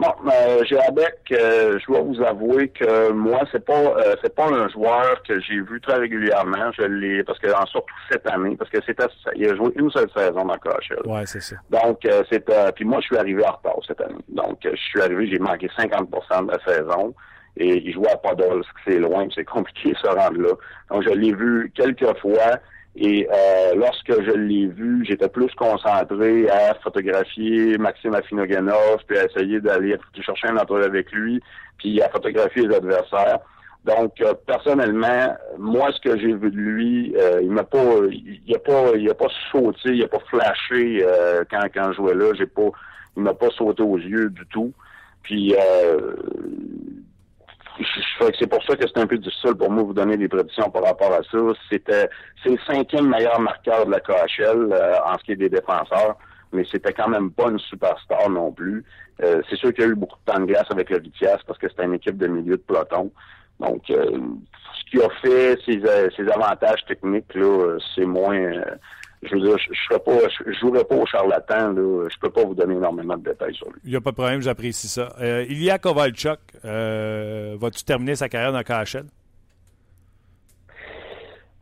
Bon, euh, euh, je dois vous avouer que moi, c'est pas euh, c'est pas un joueur que j'ai vu très régulièrement. Je l'ai parce que en surtout cette année, parce que c'était il a joué une seule saison dans KHL. Ouais, c'est ça. Donc euh, c'est euh, puis moi je suis arrivé en retard cette année. Donc je suis arrivé, j'ai manqué 50% de la saison et il jouait à Podolsk, c'est loin, c'est compliqué se rendre là. Donc je l'ai vu quelques fois. Et euh, lorsque je l'ai vu, j'étais plus concentré à photographier Maxime Afinogenov, puis à essayer d'aller chercher un entrevue avec lui, puis à photographier les adversaires. Donc, euh, personnellement, moi, ce que j'ai vu de lui, euh, il m'a pas, il a pas, il a pas sauté, il a pas flashé quand quand je jouais là. J'ai pas, il m'a pas sauté aux yeux du tout. Puis, c'est pour ça que c'est un peu difficile pour moi de vous donner des prédictions par rapport à ça. C'était c'est le cinquième meilleur marqueur de la KHL euh, en ce qui est des défenseurs, mais c'était quand même pas une superstar non plus. Euh, c'est sûr qu'il y a eu beaucoup de temps de glace avec le Vitias parce que c'était une équipe de milieu de peloton. Donc, euh, ce qui a fait ses, ses avantages techniques, là, c'est moins je veux dire, je ne pas, jouerai pas au charlatan, là. Je peux pas vous donner énormément de détails sur lui. Il n'y a pas de problème, j'apprécie ça. Euh, Ilya Kovalchuk, euh, vas-tu terminer sa carrière dans KHL?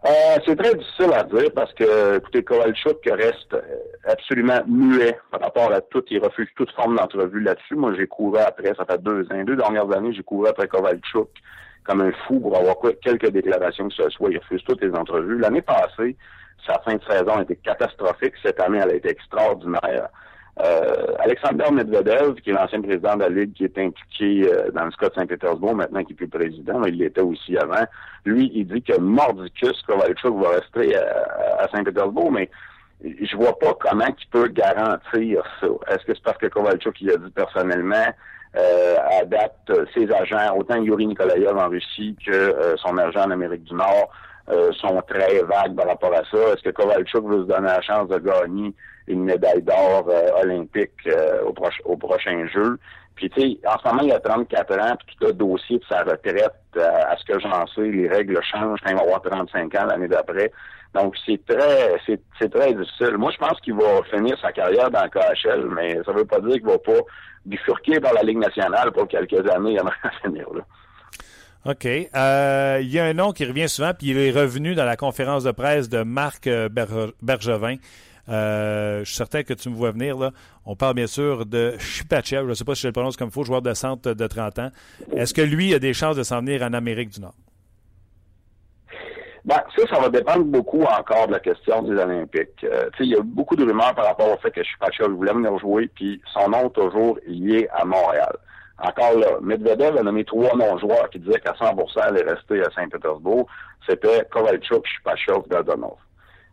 Euh, c'est très difficile à dire parce que, écoutez, Kovalchuk reste absolument muet par rapport à tout. Il refuse toute forme d'entrevue là-dessus. Moi, j'ai couru après, ça fait deux ans, deux dernières années, j'ai couru après Kovalchuk comme un fou pour avoir quelques déclarations que ce soit. Il refuse toutes les entrevues. L'année passée, sa fin de saison a été catastrophique. Cette année, elle a été extraordinaire. Euh, Alexander Medvedev, qui est l'ancien président de la Ligue, qui est impliqué euh, dans le de Saint-Pétersbourg, maintenant qui est plus président, il l'était aussi avant. Lui, il dit que Mordicus Kovalchuk va rester à, à Saint-Pétersbourg, mais je vois pas comment il peut garantir ça. Est-ce que c'est parce que Kovalchuk il a dit personnellement euh, adapte ses agents, autant Yuri Nikolaev en Russie que euh, son agent en Amérique du Nord, euh, sont très vagues par rapport à ça. Est-ce que Kovalchuk veut se donner la chance de gagner une médaille d'or euh, olympique euh, au, au, prochain jeu? Puis, tu sais, en ce moment, il a 34 ans, puis tout le dossier de sa retraite, à ce que j'en sais, les règles changent quand il va avoir 35 ans l'année d'après. Donc, c'est très, c'est, très difficile. Moi, je pense qu'il va finir sa carrière dans le KHL, mais ça veut pas dire qu'il va pas bifurquer dans la Ligue nationale pour quelques années avant de finir, là. OK. Euh, il y a un nom qui revient souvent, puis il est revenu dans la conférence de presse de Marc euh, Bergevin. Euh, je suis certain que tu me vois venir. Là. On parle bien sûr de Chipachev. Je ne sais pas si je le prononce comme il faut, joueur de centre de 30 ans. Est-ce que lui a des chances de s'en venir en Amérique du Nord? Ben, ça, ça va dépendre beaucoup encore de la question des Olympiques. Il y a beaucoup de rumeurs par rapport au fait que Chipachev voulait venir jouer, puis son nom toujours lié à Montréal. Encore là, Medvedev a nommé trois non-joueurs qui disaient qu'à 100% allait rester à Saint-Pétersbourg. C'était Kovalchuk, Shipachov, Dadonov.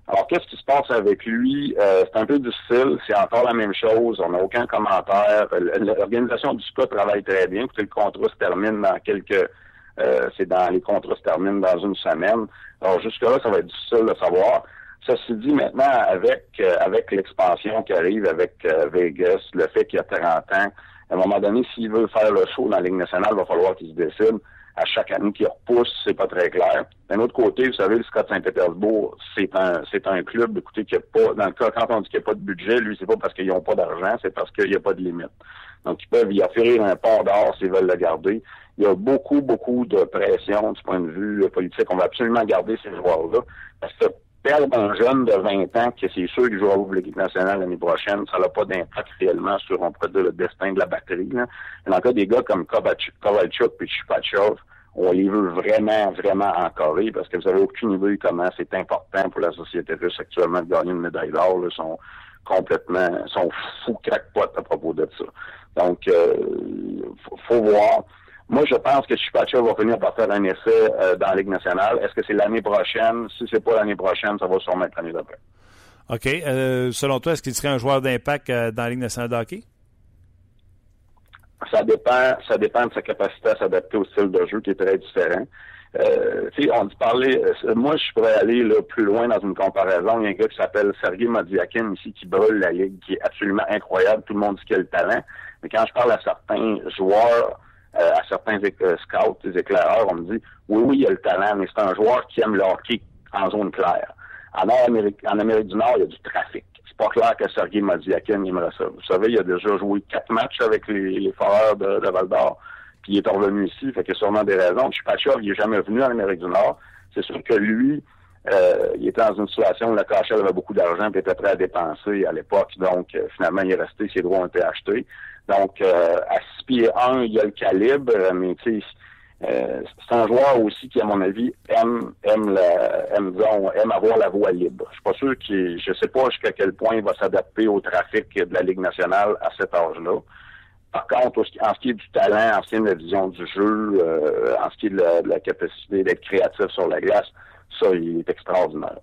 Alors, qu'est-ce qui se passe avec lui? Euh, c'est un peu difficile. C'est encore la même chose. On n'a aucun commentaire. L'organisation du SPA travaille très bien. Écoutez, le contrat se termine dans quelques... Euh, c'est dans les contrats se terminent dans une semaine. Alors, jusque-là, ça va être difficile de savoir. Ceci dit, maintenant, avec euh, avec l'expansion qui arrive avec Vegas, le fait qu'il y a 30 ans, À un moment donné, s'il veut faire le show dans la Ligue nationale, il va falloir qu'il se décide. À chaque année qu'il repousse, c'est pas très clair. D'un autre côté, vous savez, le Scott Saint-Pétersbourg, c'est un, c'est un club, écoutez, qui a pas, dans le cas, quand on dit qu'il n'y a pas de budget, lui, c'est pas parce qu'ils n'ont pas d'argent, c'est parce qu'il n'y a pas de limite. Donc, ils peuvent y offrir un port d'or s'ils veulent le garder. Il y a beaucoup, beaucoup de pression du point de vue politique. On va absolument garder ces joueurs-là. Parce que perdre un jeune de 20 ans, que c'est sûr qu'il jouera au l'équipe nationale l'année prochaine, ça n'a pas d'impact réellement sur, on pourrait dire, le destin de la batterie. Là. Dans le cas des gars comme Kovalchuk et Chupachov, on les veut vraiment, vraiment encorer parce que vous avez aucune idée comment c'est important pour la société russe actuellement de gagner une médaille d'or. Ils sont complètement, sont fous crackpot à propos de ça. Donc, euh, faut, voir. Moi, je pense que Chupacha va venir par faire un essai euh, dans la Ligue nationale. Est-ce que c'est l'année prochaine? Si c'est pas l'année prochaine, ça va sûrement être l'année d'après. OK. Euh, selon toi, est-ce qu'il serait un joueur d'impact euh, dans la Ligue nationale de hockey? Ça dépend, ça dépend de sa capacité à s'adapter au style de jeu qui est très différent. Euh, on dit parler. Euh, moi, je pourrais aller là, plus loin dans une comparaison. Il y a un gars qui s'appelle Sergei Modiakin ici qui brûle la ligue, qui est absolument incroyable. Tout le monde dit qu'il a le talent. Mais quand je parle à certains joueurs, euh, à certains scouts, des éclaireurs, on me dit oui, oui, il a le talent, mais c'est un joueur qui aime le hockey en zone claire. En Amérique, en Amérique du Nord, il y a du trafic. C'est pas clair que Sergei Modiakin aimerait ça. Vous savez, il a déjà joué quatre matchs avec les, les Foreurs de, de Val d'Or puis il est revenu ici, fait qu'il y a sûrement des raisons. Sûr, il est jamais venu en Amérique du Nord. C'est sûr que lui, euh, il était dans une situation où la KHL avait beaucoup d'argent et était prêt à dépenser à l'époque. Donc, euh, finalement, il est resté, ses droits ont été achetés. Donc, euh, à 6 pieds 1, il y a le calibre, mais tu sais, c'est un joueur aussi qui, à mon avis, aime aime la, aime, disons, aime avoir la voie libre. Je suis pas sûr qu'il, je sais pas jusqu'à quel point il va s'adapter au trafic de la Ligue nationale à cet âge-là. Par contre, en ce qui est du talent, en ce qui est de la vision du jeu, euh, en ce qui est de la, capacité d'être créatif sur la glace, ça, il est extraordinaire.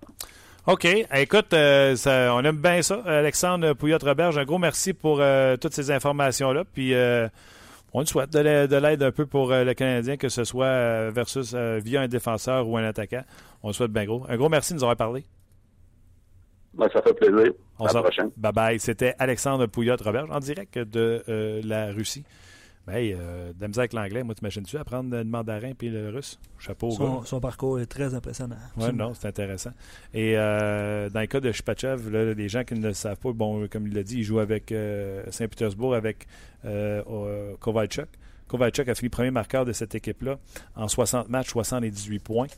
OK. Écoute, euh, on aime bien ça. Alexandre Pouillot-Roberge, un gros merci pour euh, toutes ces informations-là. Puis, on le souhaite de l'aide un peu pour le Canadien, que ce soit versus via un défenseur ou un attaquant. On le souhaite bien gros. Un gros merci de nous avoir parlé. Ben, ça fait plaisir. On à la prochaine. Bye bye. C'était Alexandre Pouillot-Robert en direct de euh, la Russie. Ben, euh, de avec l'anglais, moi, t'imagines-tu apprendre le mandarin puis le russe? Chapeau son, son parcours est très impressionnant. Oui, non, c'est intéressant. Et euh, dans le cas de Shpachev, les gens qui ne le savent pas, bon, comme il l'a dit, il joue avec euh, Saint-Pétersbourg avec Kovalchuk. Kovalchuk a fini premier marqueur de cette équipe-là en 60 matchs, 78 points.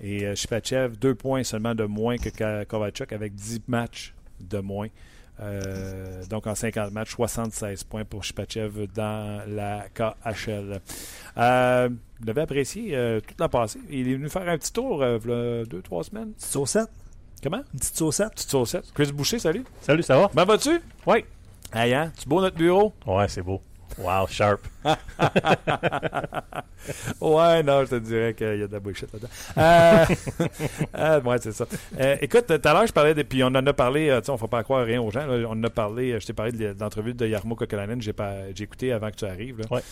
Et euh, Shipachev, deux points seulement de moins que Kovalchuk avec 10 matchs de moins. Euh, donc en 50 matchs, 76 points pour Shipachev dans la KHL. Euh, vous l'avez apprécié euh, toute la passée. Il est venu faire un petit tour il y a deux, trois semaines. Petite saucette. Comment? Une petite saucette. Petite saucette. Chris Boucher, salut. Salut, ça va? Ben vas-tu? Oui. Hey, hein? Tu beau notre bureau? Ouais, c'est beau. Wow, sharp. ouais, non, je te dirais qu'il y a de la bullshit là-dedans. Euh, euh, ouais, c'est ça. Euh, écoute, tout à l'heure, je parlais, de, puis on en a parlé, tu sais, on ne faut pas croire rien aux gens. on en a parlé, je t'ai parlé de, l'entrevue de Yarmo Kokolanen, j'ai, j'ai écouté avant que tu arrives. Ouais.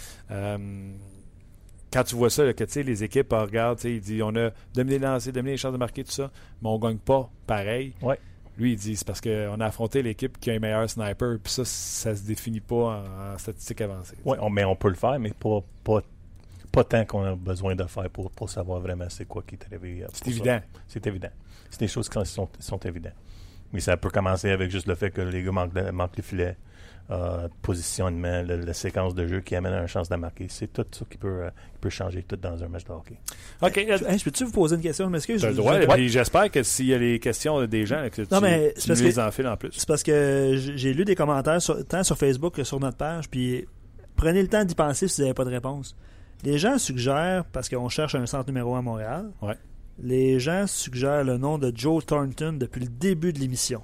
quand tu vois ça, que tu sais, les équipes regardent, il dit on a dominé les lancers, dominé les chances de marquer, tout ça, mais on ne gagne pas pareil. Ouais. Lui, il dit c'est parce qu'on a affronté l'équipe qui a un meilleur sniper, puis ça, ça se définit pas en, statistique avancée. Oui, mais on peut le faire, mais pas, pas, pas tant qu'on a besoin de faire pour, pour savoir vraiment c'est quoi qui est arrivé. Euh, c'est évident. C'est évident. C'est des choses qui sont, sont évidentes. Mais ça peut commencer avec juste le fait que les gars manquent, manquent les filets. Euh, positionnement, la, séquence de jeu qui amène à une chance de marquer. C'est tout ça qui peut, euh, peut changer tout dans un match de hockey. OK. je peux-tu vous poser une question? Je m'excuse. Tu droit. J'espère que s'il y a les questions des gens, que tu, mais les enfiles en plus. C'est parce que j'ai lu des commentaires tant sur Facebook que sur notre page, puis prenez le temps d'y penser si vous n'avez pas de réponse. Les gens suggèrent, parce qu'on cherche un centre numéro 1 à Montréal, les gens suggèrent le nom de Joe Thornton depuis le début de l'émission.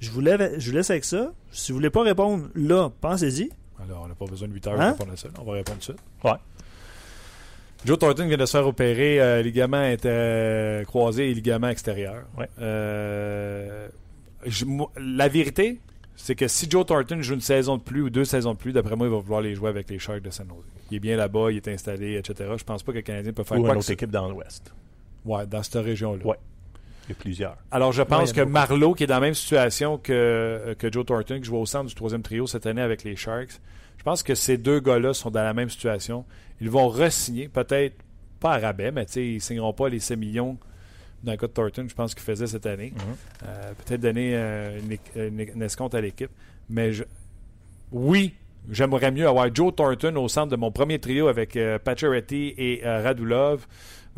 Je vous, laisse avec ça. Si vous voulez pas répondre là, pensez-y. Alors, on n'a pas besoin de 8 heures pour hein? répondre à ça. On va répondre tout de suite. Ouais. Joe Thornton vient de se faire opérer euh, ligament euh, croisé et ligament extérieur. Ouais. Euh, la vérité, c'est que si Joe Thornton joue une saison de plus ou deux saisons de plus, d'après moi, il va vouloir les jouer avec les Sharks de San Jose. Il est bien là-bas, il est installé, etc. Je pense pas que le Canadien peut faire ou quoi une autre équipe dans l'Ouest. Ouais, dans cette région-là. Ouais. Il y a plusieurs. Alors, je pense que. Marlowe, qui est dans la même situation que, que Joe Thornton, qui joue au centre du troisième trio cette année avec les Sharks, je pense que ces deux gars-là sont dans la même situation. Ils vont re-signer, peut-être pas à rabais, mais tu sais, ils ne signeront pas les 7 millions dans le cas de Thornton, je pense qu'il faisait cette année. Euh, peut-être donner euh, une, éc- une, une escompte à l'équipe. Mais je- oui, j'aimerais mieux avoir Joe Thornton au centre de mon premier trio avec euh, Pacioretty et euh, Radulov.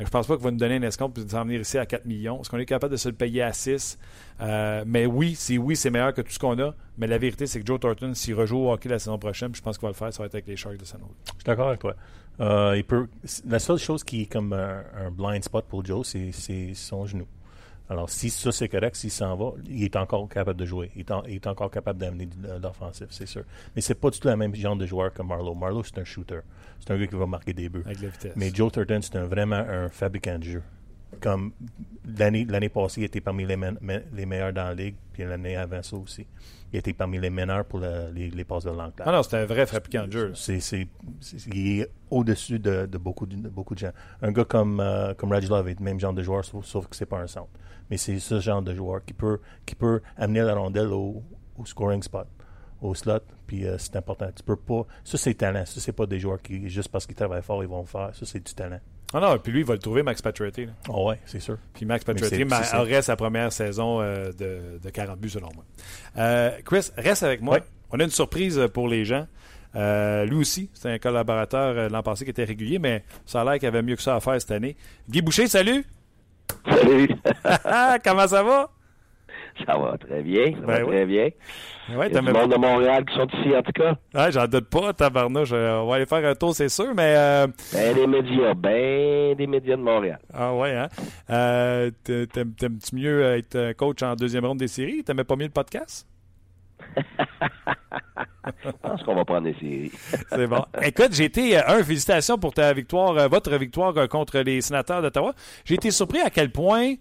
Mais je pense pas qu'il va nous donner une escompte et nous en venir ici à 4 millions. Est-ce qu'on est capable de se le payer à 6? Euh, mais oui, si oui, c'est meilleur que tout ce qu'on a. Mais la vérité, c'est que Joe Thornton, s'il rejoue au hockey la saison prochaine, je pense qu'il va le faire, ça va être avec les Sharks de San Jose. Je suis d'accord avec toi. Euh, il peut, la seule chose qui est comme un, un blind spot pour Joe, c'est son genou. Alors, si ça c'est correct, s'il s'en va, il est encore capable de jouer. Il est, en- il est encore capable d'amener l'offensif, c'est sûr. Mais c'est pas du tout le même genre de joueur que Marlowe. Marlowe, c'est un shooter. C'est un gars qui va marquer des buts. Avec la vitesse. Mais Joe Thornton, c'est un- vraiment un fabricant de jeu. Comme l'année l'année passée, il était parmi les, men- me- les meilleurs dans la ligue, puis l'année avant ça aussi. Il était parmi les meilleurs pour la- les, les passes de langue. Ah non, c'est un vrai fabricant de jeu. C'est, c'est, c'est- il est au-dessus de, de beaucoup, de, de beaucoup de gens. Un gars comme, euh, comme Radulov est le même genre de joueur, sauf, sauf que c'est pas un centre. Mais c'est ce genre de joueur qui peut, qui peut amener la rondelle au, au scoring spot, au slot, puis euh, c'est important. Tu peux pas. Ça, c'est talent. Ça, c'est pas des joueurs qui, juste parce qu'ils travaillent fort, ils vont le faire. Ça, c'est du talent. Ah non, puis lui, il va le trouver, Max Pacioretty. là. Oh, ouais, c'est sûr. Puis Max Pacioretty ma- aurait sa première saison euh, de, de 40 buts, selon moi. Euh, Chris, reste avec moi. Ouais. On a une surprise pour les gens. Euh, lui aussi, c'est un collaborateur l'an passé qui était régulier, mais ça a l'air qu'il avait mieux que ça à faire cette année. Guy Boucher, salut! Salut! Ah, comment ça va? ça va très bien, ça Ben va oui. très bien. Ouais, Il y a du monde de Montréal qui sont ici, en tout cas. Ouais, j'en doute pas, tabarnouche. Euh, On va aller faire un tour, c'est sûr, mais... euh, Ben, des médias, ben des médias de Montréal. Ah ouais, hein? Euh, t'a- t'aimes- T'aimes-tu mieux être euh, coach en deuxième ronde des séries? T'aimais pas mieux le podcast? Je pense qu'on va prendre des séries. C'est bon. Écoute, j'ai été, euh, un, félicitations pour ta victoire, euh, votre victoire euh, contre les sénateurs d'Ottawa. J'ai été surpris à quel point,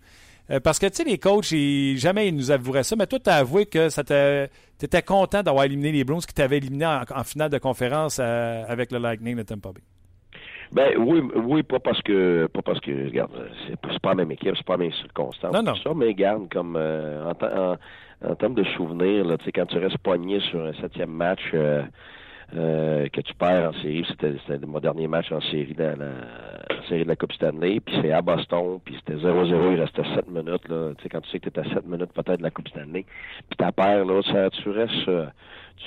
parce que, tu sais, les coachs, ils- jamais ils nous avoueraient ça, mais toi, tu as avoué que ça te- t'étais content d'avoir éliminé les Bruins qui t'avaient éliminé en, en finale de conférence avec le Lightning de Tampa Bay. Ben oui, oui, pas parce que pas parce que regarde, c'est pas, la même équipe, c'est pas la même circonstance. Non, non. Ça, mais garde comme euh, en, en termes de souvenirs, là, quand tu restes poigné sur un septième match euh, euh, que tu perds en série, c'était, mon dernier match en série de la, la série de la Coupe Stanley, puis c'est à Boston, puis c'était 0-0, il restait 7 minutes, là, quand tu sais que tu à 7 minutes peut-être de la Coupe Stanley, puis tu perds, là, ça, tu restes euh,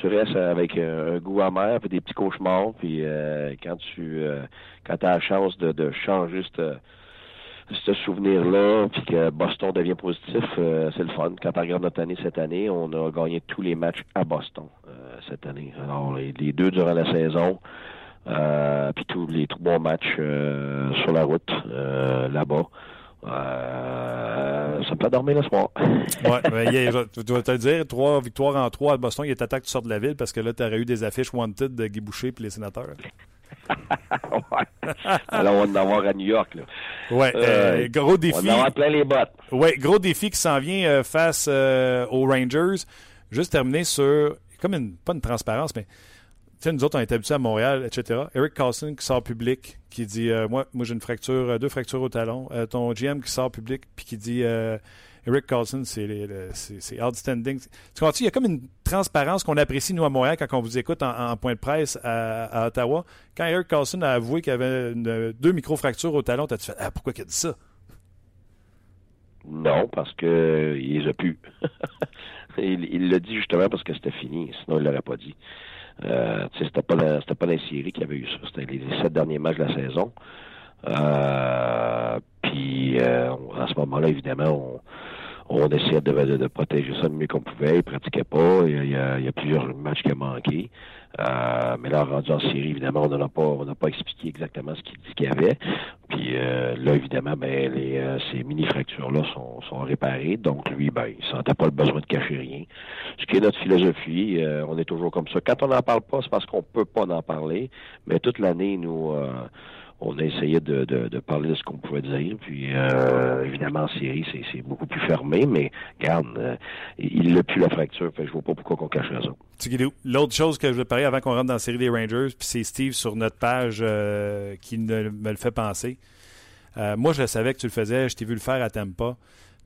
tu restes avec un goût amer, puis des petits cauchemars, puis euh, quand tu euh, quand as la chance de, de changer ce ce souvenir-là, puis que Boston devient positif, euh, c'est le fun. Quand tu regardes notre année cette année, on a gagné tous les matchs à Boston euh, cette année. Alors, les, les deux durant la saison, euh, puis tous les trois matchs sur la route là-bas. Euh, ça me fait dormir le soir. A- je dois te le dire, trois victoires en trois à Boston, il est temps que tu sortes de la ville parce que là, tu aurais eu des affiches wanted de Guy Boucher et les sénateurs. Ouais. Alors, on va en avoir à New York. Là. Ouais, euh, Euh, gros On défi. va en avoir plein les bottes. Ouais, gros défi qui s'en vient euh, face euh, aux Rangers. Juste terminer sur, comme une, pas une transparence, mais nous autres, on est habitués à Montréal, etc. Eric Carlson qui sort public, qui dit Moi, moi j'ai une fracture, deux fractures au talon. Ton GM qui sort public, puis qui dit Eric Carlson, c'est outstanding. Tu comprends Il y a comme une transparence qu'on apprécie, nous, à Montréal, quand on vous écoute en, point de presse à, Ottawa. Quand Eric Carlson a avoué qu'il avait deux micro-fractures au talon, t'as-tu fait Ah, pourquoi il a dit ça? Non, parce que il les a plus. il l'a dit justement parce que c'était fini, sinon il l'aurait pas dit. Euh, tu c'était pas la, c'était pas la série qui avait eu ça, c'était les, sept derniers matchs de la saison. Euh, puis euh, à ce moment-là, évidemment, on, on essayait de, de, de protéger ça le mieux qu'on pouvait. Il pratiquait pas. Il y a, il y a- plusieurs matchs qui ont manqué. Euh, mais là, rendu en série, évidemment, on n'a pas, on n'a pas expliqué exactement ce qu'il qu'il y avait. Puis euh, là, évidemment, ben, les, euh, ces mini-fractures-là sont, sont réparées. Donc, lui, ben, il sentait pas le besoin de cacher rien. Ce qui est notre philosophie, euh, on est toujours comme ça. Quand on n'en parle pas, c'est parce qu'on peut pas en parler. Mais toute l'année, nous, euh, on a essayé de, parler de ce qu'on pouvait dire. Puis, euh, évidemment, en série, c'est, beaucoup plus fermé. Mais, regarde, euh, il n'a plus la fracture. Fait je vois pas pourquoi qu'on cacherait ça. L'autre chose que je veux parler avant qu'on rentre dans la série des Rangers, c'est Steve sur notre page euh, qui ne- me le fait penser. Euh, moi, je savais que tu le faisais, je t'ai vu le faire à Tampa.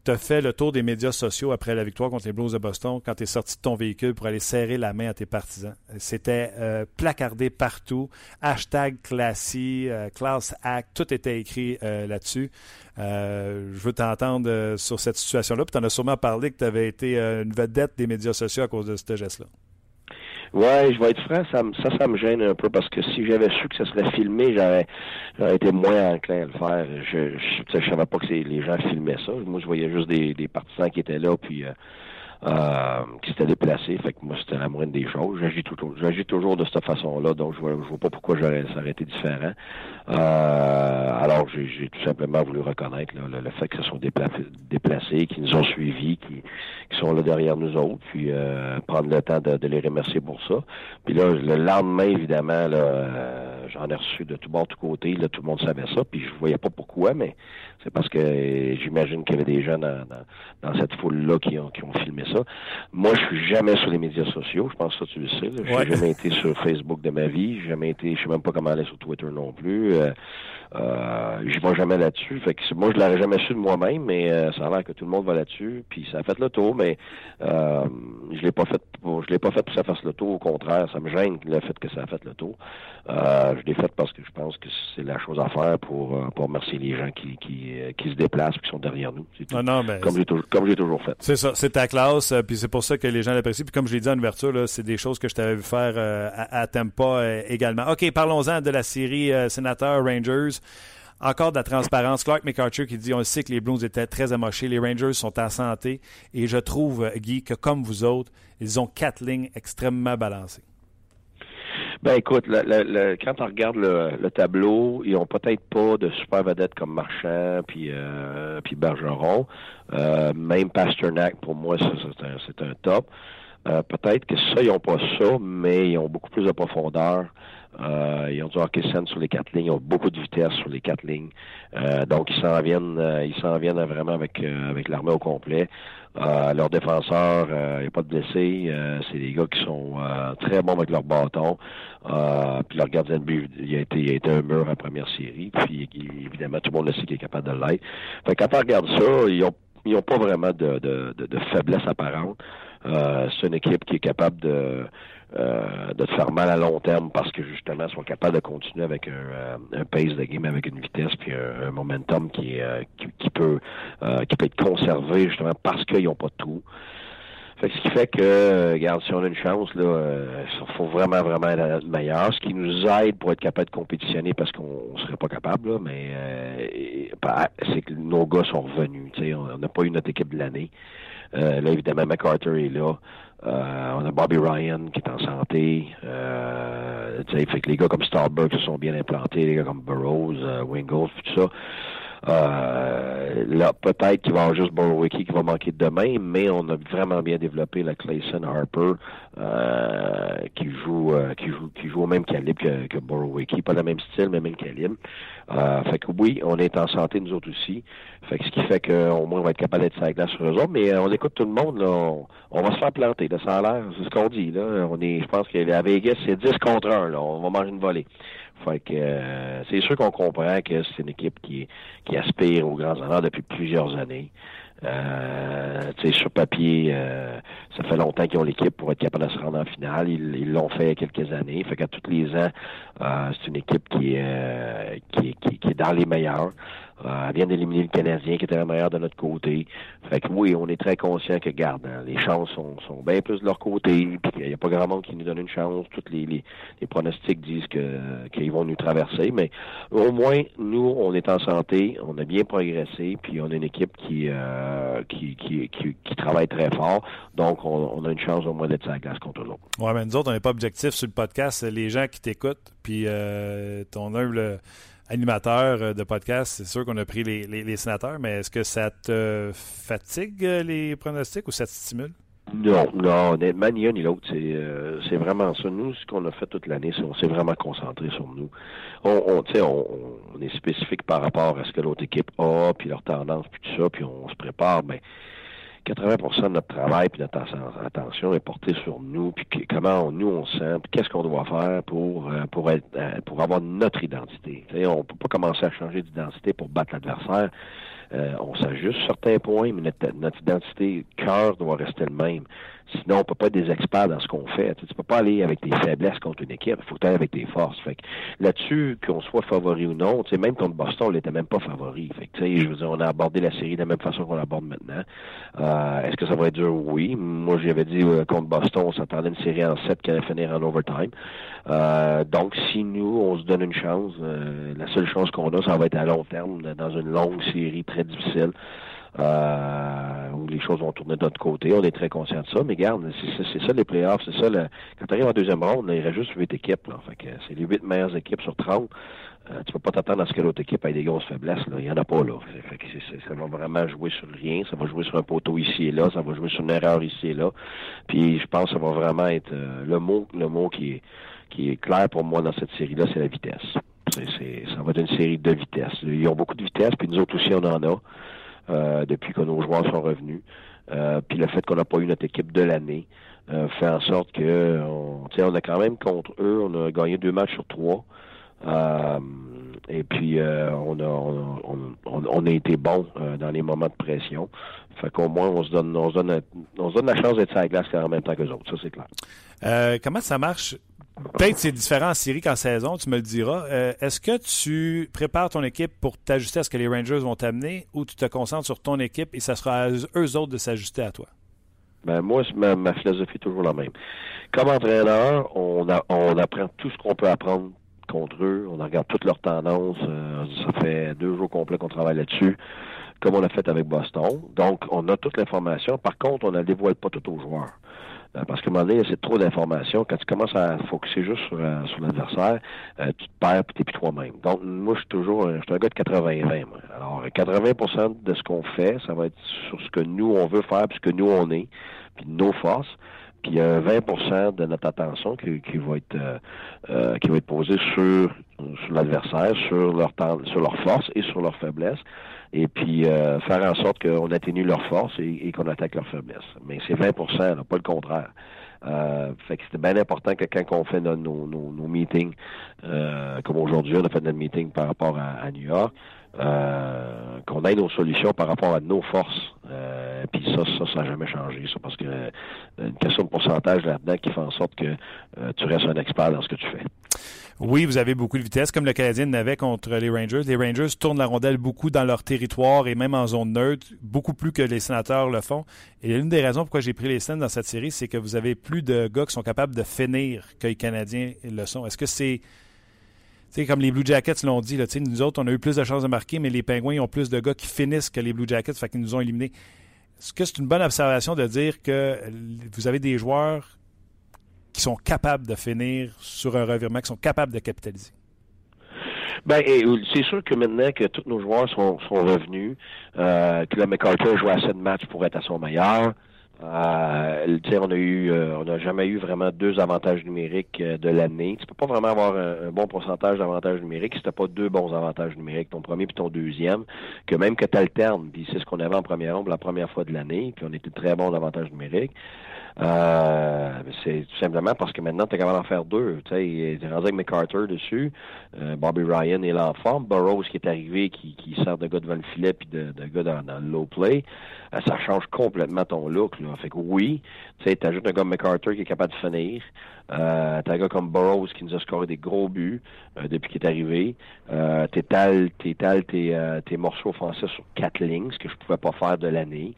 Tu as fait le tour des médias sociaux après la victoire contre les Blues de Boston quand tu es sorti de ton véhicule pour aller serrer la main à tes partisans. C'était euh, placardé partout. Hashtag Classy, euh, Class Act, tout était écrit euh, là-dessus. je veux t'entendre sur cette situation-là. Tu en as sûrement parlé que tu avais été une vedette des médias sociaux à cause de ce geste-là. Ouais, je vais être franc, ça, ça, ça me gêne un peu parce que si j'avais su que ça serait filmé, j'aurais, j'aurais été moins enclin à le faire. Je, je, je savais pas que les gens filmaient ça. Moi, je voyais juste des, des partisans qui étaient là, puis euh, euh, qui s'était déplacé. Fait que moi, c'était la moindre des choses. J'agis toujours, j'agis toujours de cette façon-là, donc je vois, je vois pas pourquoi j'aurais, ça aurait été différent. Euh, alors, j'ai, tout simplement voulu reconnaître le, fait que se sont déplacés, qu'ils nous ont suivis, qui, qui sont là derrière nous autres, puis euh, prendre le temps de, de, les remercier pour ça. Puis là, le lendemain, évidemment, là, euh, j'en ai reçu de tout bord, de tout côté. Là, tout le monde savait ça, puis je voyais pas pourquoi, mais c'est parce que j'imagine qu'il y avait des gens dans, dans, cette foule-là qui ont, qui ont filmé ça. Moi, je suis jamais sur les médias sociaux. Je pense que ça, tu le sais. Je n'ai jamais été sur Facebook de ma vie. J'ai jamais été, je sais même pas comment aller sur Twitter non plus. Euh, euh, j'y vais jamais là-dessus. Fait que moi, je l'aurais jamais su de moi-même, mais euh, ça a l'air que tout le monde va là-dessus. Puis ça a fait le tour, mais euh, je l'ai pas fait pour, je l'ai pas fait pour que ça fasse le tour. Au contraire, ça me gêne le fait que ça a fait le tour. Euh, je l'ai fait parce que je pense que c'est la chose à faire pour, euh, pour remercier les gens qui, qui, qui se déplacent, qui sont derrière nous. Ah non, mais comme j'ai toujours, toujours fait. C'est ça, c'est ta classe, puis c'est pour ça que les gens l'apprécient. Puis comme je l'ai dit en ouverture, c'est des choses que je t'avais vu faire à, à Tampa également. Ok, parlons-en de la série Sénateur Rangers. Encore de la transparence. Clark McArthur qui dit on sait que les Blues étaient très amochés. Les Rangers sont en santé. Et je trouve, Guy, que comme vous autres, ils ont quatre lignes extrêmement balancées. Ben écoute, le, quand on regarde le, tableau, ils ont peut-être pas de super vedettes comme Marchand puis euh, puis Bergeron. Euh, même Pasternak, pour moi, c'est un, top. Euh, peut-être que ça, ils n'ont pas ça, mais ils ont beaucoup plus de profondeur. Euh, ils ont du hockey sur les quatre lignes, ils ont beaucoup de vitesse sur les quatre lignes. Euh, donc ils s'en viennent, euh, ils s'en viennent vraiment avec avec l'armée au complet. leurs défenseurs, il n'y a pas de blessés. c'est des gars qui sont très bons avec leur bâton. puis leur gardien de but, il a été, a un mur en première série. Puis évidemment, tout le monde le sait qu'il est capable de l'être. Fait quand on regarde ça, ils ont ils n'ont pas vraiment de faiblesse apparente. C'est une équipe qui est capable de euh, de te faire mal à long terme parce que justement ils sont capables de continuer avec un, euh, un pace de game avec une vitesse puis un, momentum qui, euh, qui, peut qui peut être conservé justement parce qu'ils n'ont pas tout. Fait ce qui fait que, regarde, si on a une chance, là, il faut vraiment, vraiment être meilleur. Ce qui nous aide pour être capable de compétitionner parce qu'on serait pas capable, là, mais bah, c'est que nos gars sont revenus. On n'a pas eu notre équipe de l'année. Là, évidemment, MacArthur est là. Euh, on a Bobby Ryan qui est en santé. Euh, fait que les gars comme Starbucks se sont bien implantés, les gars comme Burroughs, euh, Wingles, tout ça. Euh, là, peut-être qu'il va avoir juste Borowicki qui va manquer demain, mais on a vraiment bien développé la Clayson Harper euh, qui joue euh, qui joue qui joue au même calibre que, que Borowicki, pas le même style, mais même calibre. Euh, fait que oui, on est en santé nous autres aussi. Fait que ce qui fait qu'au moins on va être capable d'être sur sur eux autres, mais on écoute tout le monde, là, on, va se faire planter, là, ça a l'air, c'est ce qu'on dit, là. On est, je pense qu'à Vegas, c'est 10 contre 1, là. On va manger une volée. Fait que euh, c'est sûr qu'on comprend que c'est une équipe qui, qui aspire aux grands honneurs depuis plusieurs années. Euh, sur papier, euh, ça fait longtemps qu'ils ont l'équipe pour être capable de se rendre en finale. Ils l'ont fait il y a quelques années. Fait qu'à tous les ans, euh, c'est une équipe qui, euh, qui, qui, qui, est dans les meilleurs. Euh, elle vient d'éliminer le Canadien qui était le meilleur de notre côté. Fait oui, on est très conscient que, garde, hein, les chances sont, bien plus de leur côté, il n'y a pas grand monde qui nous donne une chance. Toutes les, pronostics disent que qu'ils vont nous traverser, mais au moins, nous, on est en santé, on a bien progressé, puis on a une équipe qui, euh, qui, qui, travaille très fort. Donc, on, a une chance au moins d'être sur la glace contre l'autre. Oui, mais nous autres, on n'est pas objectif sur le podcast. Les gens qui t'écoutent, puis euh, ton humble animateur euh, de podcast, c'est sûr qu'on a pris les, les, sénateurs, mais est-ce que ça te fatigue euh, les pronostics ou ça te stimule? Non, non, honnêtement, ni un ni l'autre. C'est, euh, c'est vraiment ça. Nous, ce qu'on a fait toute l'année, c'est on s'est vraiment concentré sur nous. On, on, est spécifique par rapport à ce que l'autre équipe a, puis leur tendance, puis tout ça, puis on se prépare, mais 80% de notre travail puis notre attention est portée sur nous, puis comment nous on sent, puis qu'est-ce qu'on doit faire pour euh, pour être euh, pour avoir notre identité. T'sais, on peut pas commencer à changer d'identité pour battre l'adversaire. Euh, on s'ajuste certains points, mais notre, notre identité cœur doit rester le même. Sinon, on peut pas être des experts dans ce qu'on fait. Tu, ne peux pas aller avec tes faiblesses contre une équipe. Il faut ailles avec tes forces. Fait que là-dessus, qu'on soit favori ou non, même contre Boston, on n'était même pas favori. Fait que, je veux dire, on a abordé la série de la même façon qu'on l'aborde maintenant. Euh, est-ce que ça va être dur? Oui. Moi, j'avais dit euh, contre Boston, on s'attendait une série en 7 qui allait finir en overtime. Euh, donc, si nous, on se donne une chance, la seule chance qu'on a, ça va être à long terme, dans une longue série très difficile euh, où les choses vont tourner de notre côté. On est très conscient de ça, mais garde, c'est ça les playoffs, c'est ça. Le, quand tu arrives en deuxième ronde, il reste juste huit équipes. Là. C'est les huit meilleures équipes sur 30. Euh, tu peux pas t'attendre à ce que l'autre équipe ait des grosses faiblesses. Là. Il y en a pas là. Ça va vraiment jouer sur rien. Ça va jouer sur un poteau ici et là. Ça va jouer sur une erreur ici et là. Puis je pense que ça va vraiment être euh, le mot, le mot qui est clair pour moi dans cette série-là, c'est la vitesse. Ça va être une série de vitesse. Ils ont beaucoup de vitesse, puis nous autres aussi, on en a. Euh, depuis que nos joueurs sont revenus. Euh, puis le fait qu'on n'a pas eu notre équipe de l'année euh, fait en sorte que on, on a quand même contre eux, on a gagné deux matchs sur trois. et puis on, a, on, a été bon dans les moments de pression. Fait qu'au moins on se donne on se donne on se donne la chance d'être sur la glace en même temps que les autres, ça c'est clair. comment ça marche Peut-être c'est différent en qu'en saison, tu me le diras. Euh, est-ce que tu prépares ton équipe pour t'ajuster à ce que les Rangers vont t'amener ou tu te concentres sur ton équipe et ça sera à eux autres de s'ajuster à toi? Ben, moi, ma, philosophie est toujours la même. Comme entraîneur, on, on apprend tout ce qu'on peut apprendre contre eux. On regarde toutes leurs tendances. Euh, ça fait deux jours complets qu'on travaille là-dessus, comme on l'a fait avec Boston. Donc, on a toute l'information. Par contre, on ne la dévoile pas tout aux joueurs. Euh, parce qu'à un moment donné, c'est trop d'informations. Quand tu commences à focuser juste sur, euh, l'adversaire, euh, tu te perds et t'es plus toi-même. Donc, moi, je suis toujours un gars de 80-20. Alors, 80% de ce qu'on fait, ça va être sur ce que nous, on veut faire, puis ce que nous, on est, puis nos forces. Puis il y a 20% de notre attention qui, va être posée sur, l'adversaire, sur leur sur leurs forces et sur leurs faiblesses et puis euh, faire en sorte qu'on atténue leurs forces et, qu'on attaque leurs faiblesses. Mais c'est 20 là, pas le contraire. Euh, fait que c'était bien important que quand on fait nos, nos, nos meetings, euh, comme aujourd'hui, on a fait notre meeting par rapport à, New York, euh, qu'on ait nos solutions par rapport à nos forces. Euh, puis ça, ça, ça n'a jamais changé. Ça, parce que euh, une question de pourcentage là-dedans qui fait en sorte que tu restes un expert dans ce que tu fais. Oui, vous avez beaucoup de vitesse, comme le Canadien n'avait contre les Rangers. Les Rangers tournent la rondelle beaucoup dans leur territoire et même en zone neutre, beaucoup plus que les sénateurs le font. Et l'une des raisons pourquoi j'ai pris les scènes dans cette série, c'est que vous avez plus de gars qui sont capables de finir que les Canadiens le sont. Est-ce que c'est sais, comme les Blue Jackets l'ont dit, là, nous autres, on a eu plus de chances de marquer, mais les Pingouins ont plus de gars qui finissent que les Blue Jackets, fait qu'ils nous ont éliminés. Est-ce que c'est une bonne observation de dire que vous avez des joueurs qui sont capables de finir sur un revirement, qui sont capables de capitaliser? Ben, c'est sûr que maintenant que tous nos joueurs sont, sont revenus, euh, que le McCarthy joue assez de matchs pour être à son meilleur, euh, on a eu, euh, on n'a jamais eu vraiment deux avantages numériques euh, de l'année. Tu peux pas vraiment avoir un, bon pourcentage d'avantages numériques si t'as pas deux bons avantages numériques, ton premier puis ton deuxième, que même que tu alternes, puis c'est ce qu'on avait en première ronde la première fois de l'année, puis on était très bons d'avantages numériques. Euh, c'est tout simplement parce que maintenant, tu es capable d'en faire deux. Tu sais, rendu avec McCarter dessus. Euh, Bobby Ryan est là en forme. Burroughs qui est arrivé, qui, qui sert de gars devant le filet puis de, de gars dans, dans, le low play. Euh, ça change complètement ton look. Là. Fait que oui, tu sais, ajoutes un gars McCarter qui est capable de finir. Euh, t'as un gars comme Burroughs qui nous a scoré des gros buts depuis qu'il est arrivé. Euh, t'étales, t'étales tes, tes morceaux offensifs sur quatre lignes, ce que je pouvais pas faire de l'année.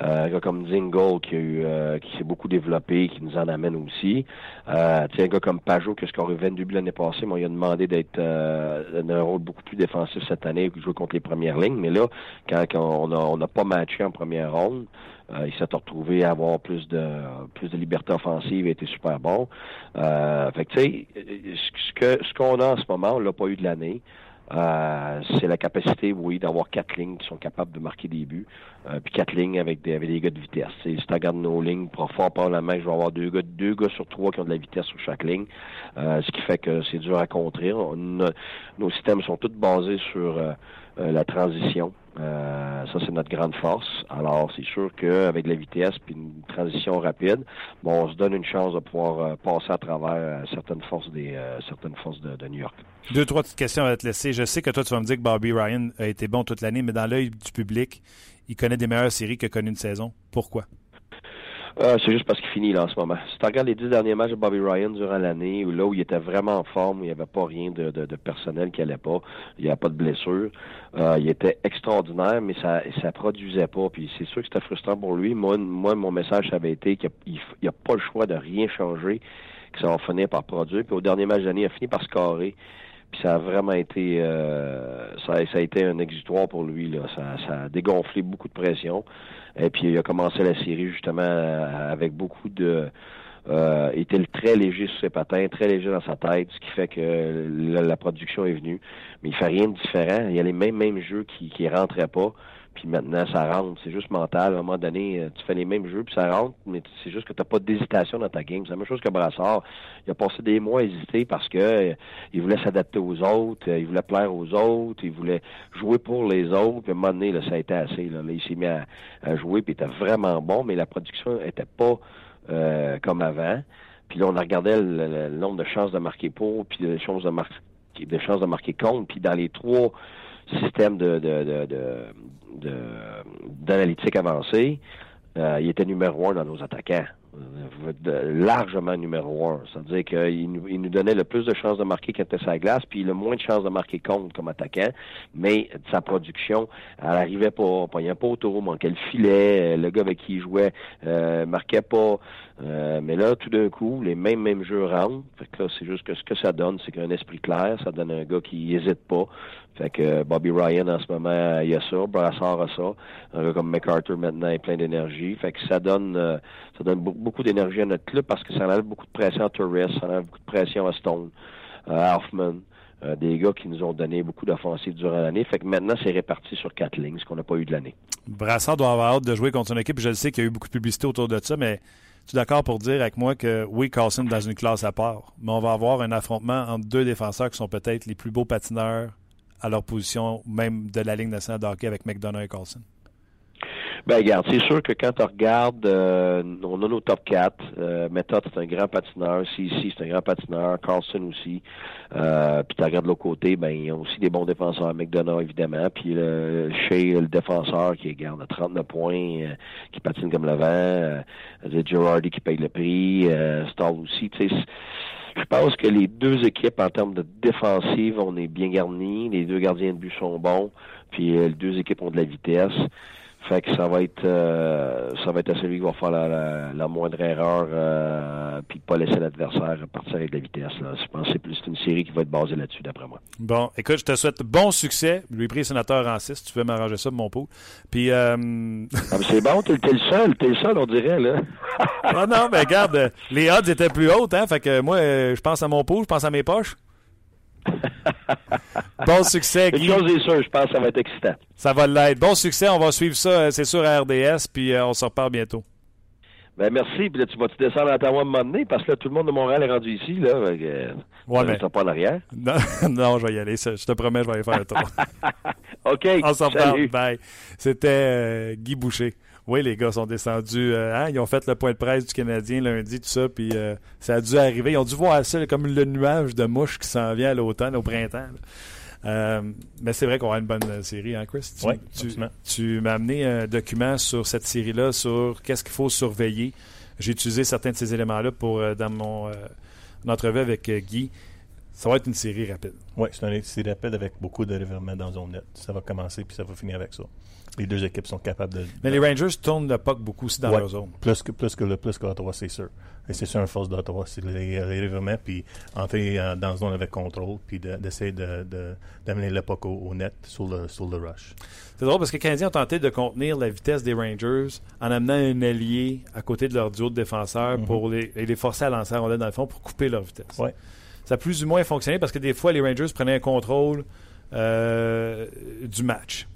Euh, un gars comme Zingle qui, euh, qui s'est beaucoup développé, qui nous en amène aussi. Euh, un gars comme Pajot qui a scoré 22 buts l'année passée, moi il a demandé d'être euh, un rôle beaucoup plus défensif cette année, de jouer contre les premières lignes. Mais là, quand, on n'a on a pas matché en première ronde, euh, il s'est retrouvé à avoir plus de plus de liberté offensive, a été super bon. Euh, fait que tu sais, ce que ce qu'on a en ce moment, on l'a pas eu de l'année. Euh, c'est la capacité, oui, d'avoir quatre lignes qui sont capables de marquer des buts. Euh, puis quatre lignes avec des, avec des gars de vitesse. si tu regardes nos lignes, pour fort par la main, je vais avoir deux gars, deux gars sur trois qui ont de la vitesse sur chaque ligne. Euh, ce qui fait que c'est dur à contrer. nos systèmes sont tous basés sur la transition. Euh, ça, c'est notre grande force. Alors, c'est sûr qu'avec la vitesse puis une transition rapide, bon, on se donne une chance de pouvoir euh, passer à travers euh, certaines forces des certaines forces de, de New York. Deux, trois petites questions à te laisser. Je sais que toi, tu vas me dire que Bobby Ryan a été bon toute l'année, mais dans l'œil du public, il connaît des meilleures séries que connu une saison. Pourquoi? Euh, c'est juste parce qu'il finit là en ce moment. Si tu regardes les dix derniers matchs de Bobby Ryan durant l'année, où là où il était vraiment en forme, où il n'y avait pas rien de, de, de personnel qui allait pas, il n'y avait pas de blessure, euh, il était extraordinaire, mais ça ça produisait pas. Puis c'est sûr que c'était frustrant pour lui. Moi, moi mon message ça avait été qu'il n'y a, pas le choix de rien changer, que ça va finir par produire. Puis au dernier match d'année, il a fini par se carrer. Puis ça a vraiment été euh, ça, ça a été un exutoire pour lui. Là. Ça, ça a dégonflé beaucoup de pression. Et puis il a commencé la série justement euh, avec beaucoup de euh, était très léger sur ses patins, très léger dans sa tête, ce qui fait que la, la production est venue. Mais il fait rien de différent. Il y a les mêmes mêmes jeux qui qui rentraient pas. Puis maintenant, ça rentre. C'est juste mental. À un moment donné, euh, tu fais les mêmes jeux, puis ça rentre, mais c'est juste que tu n'as pas d'hésitation dans ta game. C'est la même chose que Brassard. Il a passé des mois à hésiter parce que euh, il voulait s'adapter aux autres, euh, il voulait plaire aux autres, il voulait jouer pour les autres. Puis à un moment donné, ça a été assez. Là, il s'est mis à, jouer, puis il était vraiment bon, mais la production était pas comme avant. Puis là, on regardait le, le, nombre de chances de marquer pour, puis les chances de des chances de marquer contre. Puis dans les trois systèmes de, de, de, de d'analytique avancée, euh, il était numéro un dans nos attaquants. Euh, largement numéro un. C'est-à-dire qu'il nous, donnait le plus de chances de marquer quand était sa glace, puis le moins de chances de marquer contre comme attaquant. Mais sa production, elle arrivait pas, il n'y avait pas autour, manquait le filet, le gars avec qui il jouait euh, marquait pas. Euh, mais là, tout d'un coup, les mêmes mêmes jeux rentrent. Fait que là, c'est juste que ce que ça donne, c'est qu'un esprit clair, ça donne un gars qui hésite pas. Fait que Bobby Ryan, en ce moment, il y a ça. Brassard a ça. Un gars comme MacArthur, maintenant, est plein d'énergie. Fait que ça donne euh, ça donne beaucoup d'énergie à notre club parce que ça enlève beaucoup de pression à Torres, ça enlève beaucoup de pression à Stone, à Hoffman. Euh, des gars qui nous ont donné beaucoup d'offensives durant l'année. Fait que maintenant, c'est réparti sur quatre lignes, ce qu'on n'a pas eu de l'année. Brassard doit avoir hâte de jouer contre son équipe. Je le sais qu'il y a eu beaucoup de publicité autour de ça, mais tu es d'accord pour dire avec moi que oui, Carlson dans une classe à part, mais on va avoir un affrontement entre deux défenseurs qui sont peut-être les plus beaux patineurs à leur position, même de la ligne nationale de avec McDonough et Carlson? Ben regarde, c'est sûr que quand tu regardes, euh, on a nos top 4. Euh, Method, c'est un grand patineur. CC, c'est un grand patineur. Carlson aussi. Euh, puis tu regardes de l'autre côté, ben ils ont aussi des bons défenseurs. McDonough, évidemment. Puis le Shea, le défenseur, qui garde 39 points, euh, qui patine comme le vent. Euh, Girardi qui paye le prix. Euh, Stall aussi. Je pense que les deux équipes, en termes de défensive, on est bien garnis. Les deux gardiens de but sont bons. Puis euh, les deux équipes ont de la vitesse. Fait que ça va être euh, ça va être à celui qui va faire la, la, la moindre erreur euh, puis pas laisser l'adversaire partir avec de la vitesse. Là. Je pense que c'est plus une série qui va être basée là-dessus, d'après moi. Bon, écoute, je te souhaite bon succès. Lui pris sénateur en 6, tu peux m'arranger ça, mon pot. Puis euh... ah, c'est bon, t'es, t'es le seul, t'es le seul, on dirait, là. ah non, mais regarde, les odds étaient plus hautes, hein. Fait que moi, je pense à mon pot, je pense à mes poches. bon succès, Guy. Une chose est sûre, je pense que ça va être excitant. Ça va l'être. Bon succès, on va suivre ça, c'est sûr, à RDS, puis euh, on se reparle bientôt. Ben merci, puis là, tu vas-tu descendre à Ottawa un moment donné, parce que là, tout le monde de Montréal est rendu ici, là. Fait que, ouais, mais... pas en arrière. Non, non, je vais y aller, je te promets, je vais aller faire le tour. OK, On se reparle, bye. C'était euh, Guy Boucher. Oui, les gars sont descendus. Euh, hein, ils ont fait le point de presse du Canadien lundi, tout ça, puis euh, ça a dû arriver. Ils ont dû voir ça comme le nuage de mouches qui s'en vient à l'automne, au printemps. Euh, mais c'est vrai qu'on a une bonne série, hein, Chris? Oui, tu, tu m'as amené un document sur cette série-là, sur qu'est-ce qu'il faut surveiller. J'ai utilisé certains de ces éléments-là pour dans mon entrevue avec Guy. Ça va être une série rapide. Oui, c'est une série rapide avec beaucoup de revirements dans zone net. Ça va commencer puis ça va finir avec ça les deux équipes sont capables de. Mais les Rangers tournent le puck beaucoup aussi dans ouais, leur zone. Plus que, plus que, le, plus que l'Ottawa, c'est sûr. Et c'est sûr, une force d'Ottawa, c'est les, les revirements, puis entrer dans la zone avec contrôle, puis d'essayer de, de, d'amener le puck au, au, net sur le, sur le rush. C'est drôle parce que les Canadiens ont tenté de contenir la vitesse des Rangers en amenant un allié à côté de leur duo de défenseurs mm -hmm. pour les, et les forcer à lancer la rondelle dans le fond pour couper leur vitesse. Ouais. Ça a plus ou moins fonctionné parce que des fois, les Rangers prenaient un contrôle euh, du match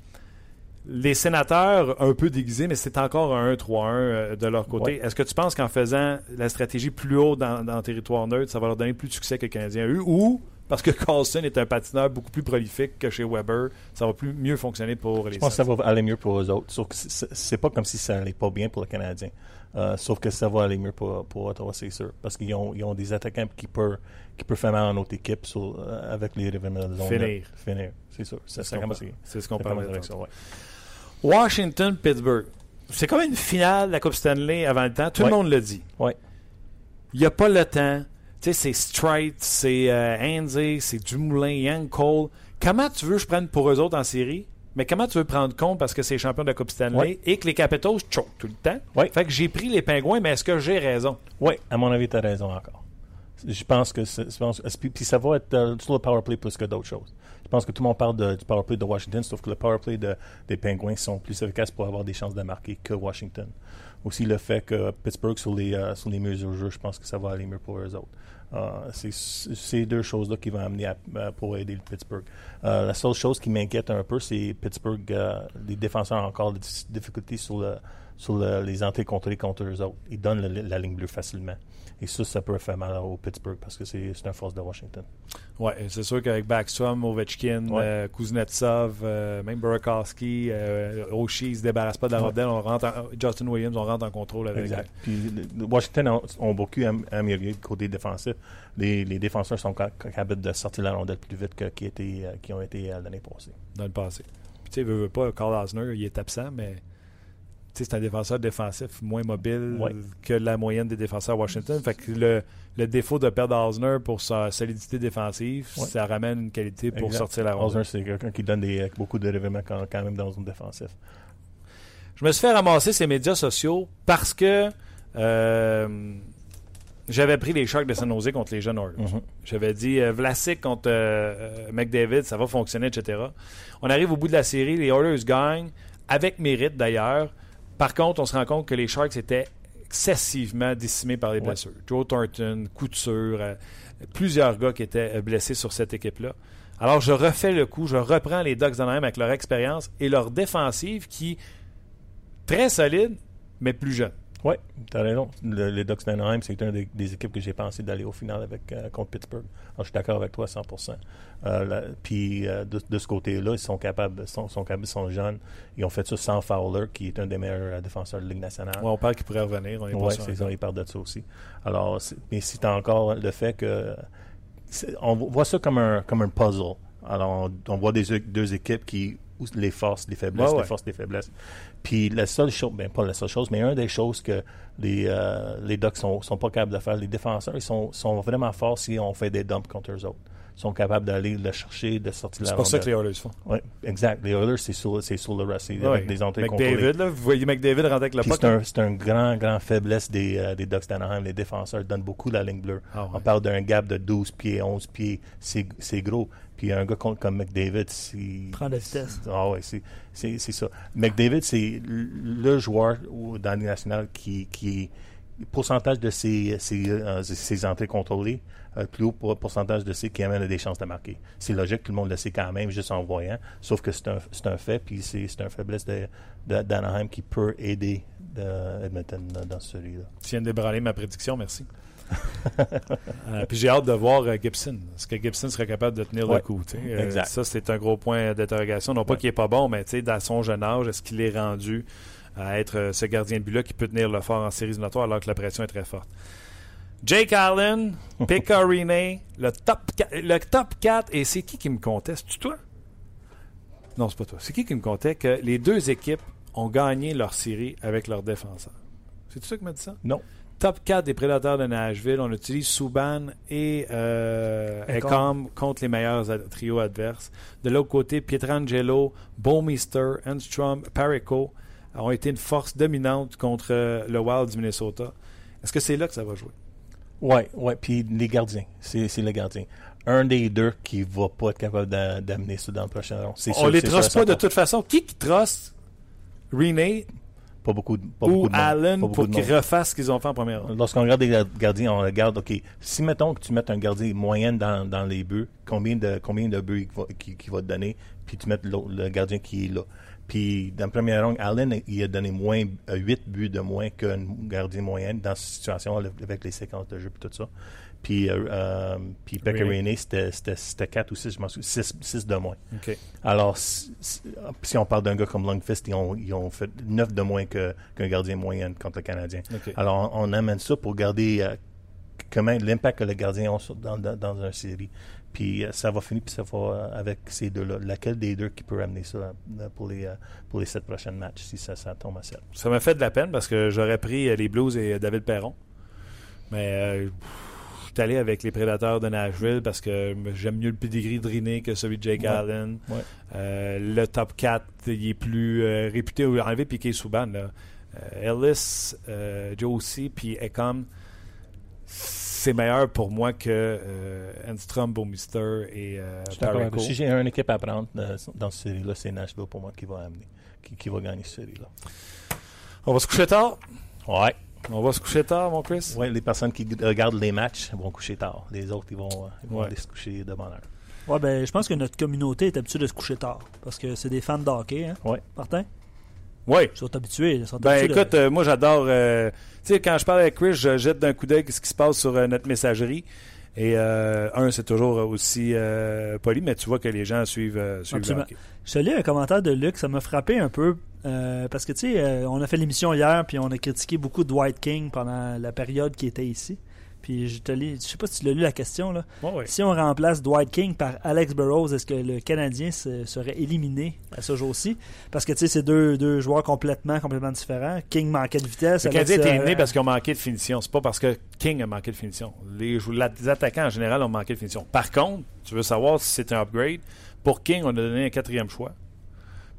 les sénateurs, un peu déguisés, mais c'est encore un 1-3-1 de leur côté. Ouais. Est-ce que tu penses qu'en faisant la stratégie plus haut dans, dans, le territoire neutre, ça va leur donner plus de succès que les Canadiens ont eu? Ou Parce que Carlson est un patineur beaucoup plus prolifique que chez Weber. Ça va plus mieux fonctionner pour les Je pense que ça va aller mieux pour eux autres. Sauf que c'est- pas comme si ça allait pas bien pour le Canadien. Euh, sauf que ça va aller mieux pour, pour Ottawa, c'est sûr. Parce qu'ils ont, ils ont des attaquants qui peuvent, qui peuvent faire mal à notre équipe sur- euh, avec les revenants de zone. Finir. Finir, c'est sûr. Ça, C'est ce qu'on commence, parle- avec ça, ouais. Washington-Pittsburgh. C'est comme une finale de la Coupe Stanley avant le temps. Tout Ouais. le monde le dit. Ouais. Il n'y a pas le temps. Tu sais, c'est Strite, c'est euh, Handsey, c'est Dumoulin, Young Cole. Comment tu veux que je prenne pour eux autres en série? Mais comment tu veux prendre compte parce que c'est champion de la Coupe Stanley Ouais. et que les Capitals choquent tout le temps? Ouais. Fait que j'ai pris les pingouins, mais est-ce que j'ai raison? Oui, à mon avis, tu as raison encore. Je pense que je pense- puis, ça va être euh, sur le power play plus que d'autres choses. Je pense que tout le monde parle du power play de Washington, sauf que le power play de- des Penguins sont plus efficaces pour avoir des chances de marquer que Washington. Aussi le fait que Pittsburgh sur les euh, sur les mesures de jeu, je pense que ça va aller mieux pour eux autres. Euh, c'est ces deux choses-là qui vont amener à- à- pour aider le Pittsburgh. Euh, la seule chose qui m'inquiète un peu, c'est Pittsburgh, euh, les défenseurs ont encore des diffi- difficultés sur, le, sur le- les entrées contrées contre eux autres. Ils donnent le- la ligne bleue facilement. Et ça, ça peut faire mal au Pittsburgh parce que c'est c'est un force de Washington. Ouais, c'est sûr qu'avec Backstrom, Ovechkin, Ouais. euh, Kuznetsov, euh, même Burakovsky, euh, Oshie, il se débarrasse pas de la Ouais. rondelle. On rentre en- Justin Williams, on rentre en contrôle avec. Exact. Puis Washington ont, ont beaucoup am- amélioré le côté défensif. Les, les défenseurs sont ca- capables de sortir la rondelle plus vite que qui, euh, qui ont été euh, l'année passée. dans le passé. Puis, tu sais, veut, veut pas, Carl Osner, il est absent, mais tu sais, c'est un défenseur défensif moins mobile Ouais. que la moyenne des défenseurs à Washington. Fait que le, le défaut de perdre Osner pour sa solidité défensive, Ouais. ça ramène une qualité pour Exact. sortir la rondelle. Osner, c'est quelqu'un qui donne des, beaucoup de revirements quand, quand même dans une défensif. Je me suis fait ramasser ces médias sociaux parce que euh, j'avais pris les Sharks de San Jose contre les jeunes Oilers. Mhm. J'avais dit euh, Vlasic contre euh, euh, McDavid, ça va fonctionner, etc. On arrive au bout de la série, les Oilers gagnent, avec mérite d'ailleurs. Par contre, on se rend compte que les Sharks étaient excessivement décimés par les Ouais. blessures. Joe Thornton, Couture, euh, plusieurs gars qui étaient blessés sur cette équipe-là. Alors, je refais le coup, je reprends les Ducks d'Anaheim avec leur expérience et leur défensive qui, très solide, mais plus jeune. Oui, tu as raison. Le- les Ducks d'Anaheim, c'est une des, des équipes que j'ai pensé d'aller au final avec, euh, contre Pittsburgh. Alors, je suis d'accord avec toi à 100 Euh, Puis euh, de, de ce côté-là, ils sont capables, sont, sont capables, sont jeunes. Ils ont fait ça sans Fowler, qui est un des meilleurs défenseurs de la Ligue nationale. Ouais, on parle qu'il pourrait revenir. Oui, c'est ça, ils parlent de ça aussi. Alors, c'est- mais si tu encore le fait que. On voit ça comme un, comme un puzzle. Alors, on, on voit des, deux équipes qui. Les forces, les faiblesses, Ouais, ouais. les forces, les faiblesses. Puis la seule chose, ben pas la seule chose, mais une des choses que les, euh, les Ducks sont, sont pas capables de faire, les défenseurs, ils sont, sont vraiment forts si on fait des dumps contre eux autres. Ils sont capables d'aller le chercher, de sortir la C'est pour ça que les Oilers font. Oui, exact. Les Oilers, c'est sur, c'est sur le rest. C'est Ouais. avec des entrées. McDavid, là, vous voyez McDavid rentrer avec le Puis puck. c'est un, c'est un grand, grand faiblesse des, euh, des Ducks d'Anaheim. Les défenseurs donnent beaucoup la ligne bleue. Ah. On parle d'un gap de 12 pieds, 11 pieds. C'est c'est gros. Puis un gars comme, comme McDavid, c'est... Prend de vitesse. Ah ouais, c'est c'est- c'est ça. McDavid, c'est le joueur dans la nationale qui... qui le pourcentage de ses, ses, euh, ses entrées contrôlées, euh, plus haut pour- pourcentage de ses qui amène à des chances de marquer. C'est logique, tout le monde le sait quand même, juste en voyant. Sauf que c'est un, c'est un fait, puis c'est c'est un faiblesse de- de- d'Anaheim qui peut aider de Edmonton dans- dans celui-là. Tu viens de débraler ma prédiction, merci. Euh, puis j'ai hâte de voir euh, Gibson. Est-ce que Gibson serait capable de tenir le coup? Euh, Exact. ça, c'est un gros point d'interrogation. Non pas Ouais. qu'il est pas bon, mais tu sais, dans son jeune âge, est-ce qu'il est rendu à être ce gardien de but-là qui peut tenir le fort en séries éliminatoires alors que la pression est très forte? Jake Allen, Pecorine, le top 4, le top 4 et c'est qui qui me conteste? C'est toi? Non, c'est pas toi. C'est qui qui me comptait que les deux équipes ont gagné leur série avec leurs défenseurs? C'est ça qui m'a dit ça? Non. Top 4 des prédateurs de Nashville. On utilise Subban et euh. Ekholm contre les meilleurs ad- trios adverses. De l'autre côté, Pietrangelo, Bowmeister, Enstrom, Parico ont été une force dominante contre euh, le Wild du Minnesota. Est-ce que c'est là que ça va jouer? Ouais, ouais. Puis les gardiens, c'est les gardiens. Un des deux qui va pas être capable d'a- d'amener ça dans le prochain round. On sûr, les trosse pas de toute façon. Qui qui trosse? Rene Pas beaucoup, de- pas ou beaucoup de monde. Allen Pas pour qu'ils refassent ce qu'ils ont fait en première ronde? Lorsqu'on regarde les gardiens, on regarde, OK, si mettons que tu mets un gardien moyen dans, dans les buts, combien de, combien de buts il va, qui, qui va te donner, puis tu mets le gardien qui est là. Puis dans la première ronde, Allen, il a donné moins, 8 buts de moins qu'un gardien moyen dans cette situation avec les séquences de jeu et tout ça. Puis, euh, euh, puis. Rainey, c'était- c'était c'était 4 ou 6, je m'en souviens, 6, de moins. Alors, si, on parle d'un gars comme Longfist, ils ont, ils ont fait 9 de moins qu'un gardien moyen contre le Canadien. Alors, on, on amène ça pour garder euh, comment l'impact que le gardien a dans, dans, dans une série. Puis euh, ça va finir, puis ça va avec ces deux-là. Laquelle des deux qui peut amener ça pour les, pour les sept prochains matchs, si ça, ça tombe à 7? Ça m'a fait de la peine parce que j'aurais pris les Blues et David Perron. Mais euh, suis allé avec les Prédateurs de Nashville parce que j'aime mieux le pedigree de Riné que celui de Jake Ouais. Allen. Ouais. Euh, le top 4, il est plus euh, réputé. Enlever Piquet Souban. Là. Euh, Ellis, euh, Josie, puis Ecom, c'est meilleur pour moi que euh, Enstrom, Boumister et euh, Je vous. Si j'ai une équipe à prendre euh, dans cette série-là, c'est Nashville pour moi qui va amener, qui, qui va gagner cette série-là. On va se coucher tard? Ouais. On va se coucher tard, mon Chris? ouais. Les personnes qui regardent les matchs vont coucher tard. Les autres, ils vont, euh, ils vont Ouais. aller se coucher de bonne heure. Ouais, ben, je pense que notre communauté est habituée de se coucher tard. Parce que c'est des fans de hockey, hein? Ouais. Martin? Oui. Ils sont habitués. Ils sont Ben habitués de- écoute, euh, moi j'adore. euh, tu sais, quand je parle avec Chris, je jette d'un coup d'œil ce qui se passe sur euh, notre messagerie. Et euh, un, c'est toujours aussi euh, poli, mais tu vois que les gens suivent, euh, suivent le Absolument. hockey. Je te lis un commentaire de Luc, ça m'a frappé un peu. Euh, parce que, tu sais, euh, on a fait l'émission hier, puis on a critiqué beaucoup Dwight King pendant la période qui était ici. Puis je te lis, je sais pas si tu l'as lu la question, là. Si on remplace Dwight King par Alex Burrows, est-ce que le Canadien se- serait éliminé à ce jour-ci? Parce que, tu sais, c'est deux, deux joueurs complètement, complètement différents. King manquait de vitesse. Le Canadien est euh, éliminé parce qu'ils ont manqué de finition. C'est pas parce que King a manqué de finition. Les, les attaquants en général ont manqué de finition. Par contre, tu veux savoir si c'est un upgrade? Pour King, on a donné un quatrième choix.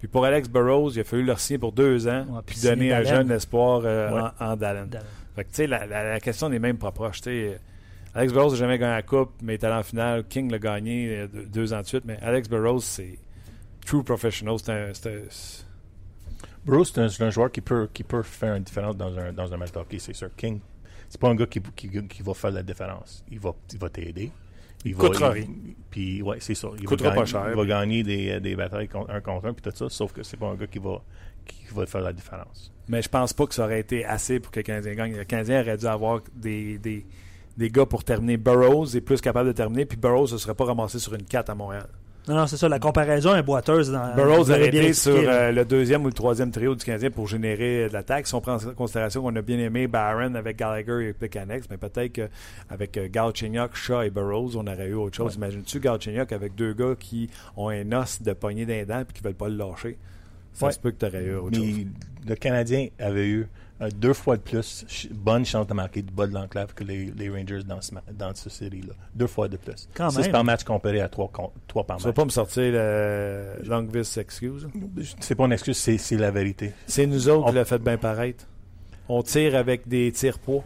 Puis pour Alex Burrows, il a fallu leur signer pour deux ans, Ouais, puis puis donner signer un Dallin. jeune espoir euh, Ouais. en, en Dallin. Dallin. Fait que, tu sais, la, la- la question n'est même pas proche. Tu sais, Alex Burrows n'a jamais gagné la Coupe, mais il est allé en finale. King l'a gagné euh, deux, deux ans de suite. Mais Alex Burrows, c'est true professional. C'est un. c'est un- c'est- c'est un, c'est un joueur qui peut, qui peut faire une différence dans un, dans un match de hockey, c'est sûr. King, c'est pas un gars qui, qui, qui va faire la différence. Il va, il va t'aider. Il Coûtera rien. Puis, ouais, c'est ça. Il Coûtera va pas gagner, cher, Il va puis- gagner des, des batailles contre, un contre un, puis tout ça, sauf que c'est pas un gars qui va, qui va faire la différence. Mais je pense pas que ça aurait été assez pour que le Canadien gagne. Le Canadien aurait dû avoir des, des, des gars pour terminer. Burrows est plus capable de terminer, puis Burrows ne serait pas ramassé sur une 4 à Montréal. Non, non, c'est ça. La comparaison est boiteuse. Dans, Burrows vous a été sur euh, le deuxième ou le troisième trio du Canadien pour générer de l'attaque. Si on prend en considération qu'on a bien aimé Barron avec Gallagher et Plekanec, mais peut-être qu'avec euh, Galchenyuk, Shaw et Burrows, on aurait eu autre chose. Imagines-tu Galchenyuk avec deux gars qui ont un os de poignée d'un dent et qui ne veulent pas le lâcher? Ça Ouais. se peut que tu aurais eu autre chose. Mais le Canadien avait eu euh, deux fois de plus ch- bonne chance de marquer du bas de l'enclave que les, les Rangers dans, ce, dans cette série-là. Deux fois de plus. Quand Six même. par match comparé à trois, trois par Tu vas match. pas me sortir le Longvis excuse. C'est pas une excuse, c'est la vérité. C'est nous autres On- qui l'a fait bien paraître. On tire avec des tirs poids.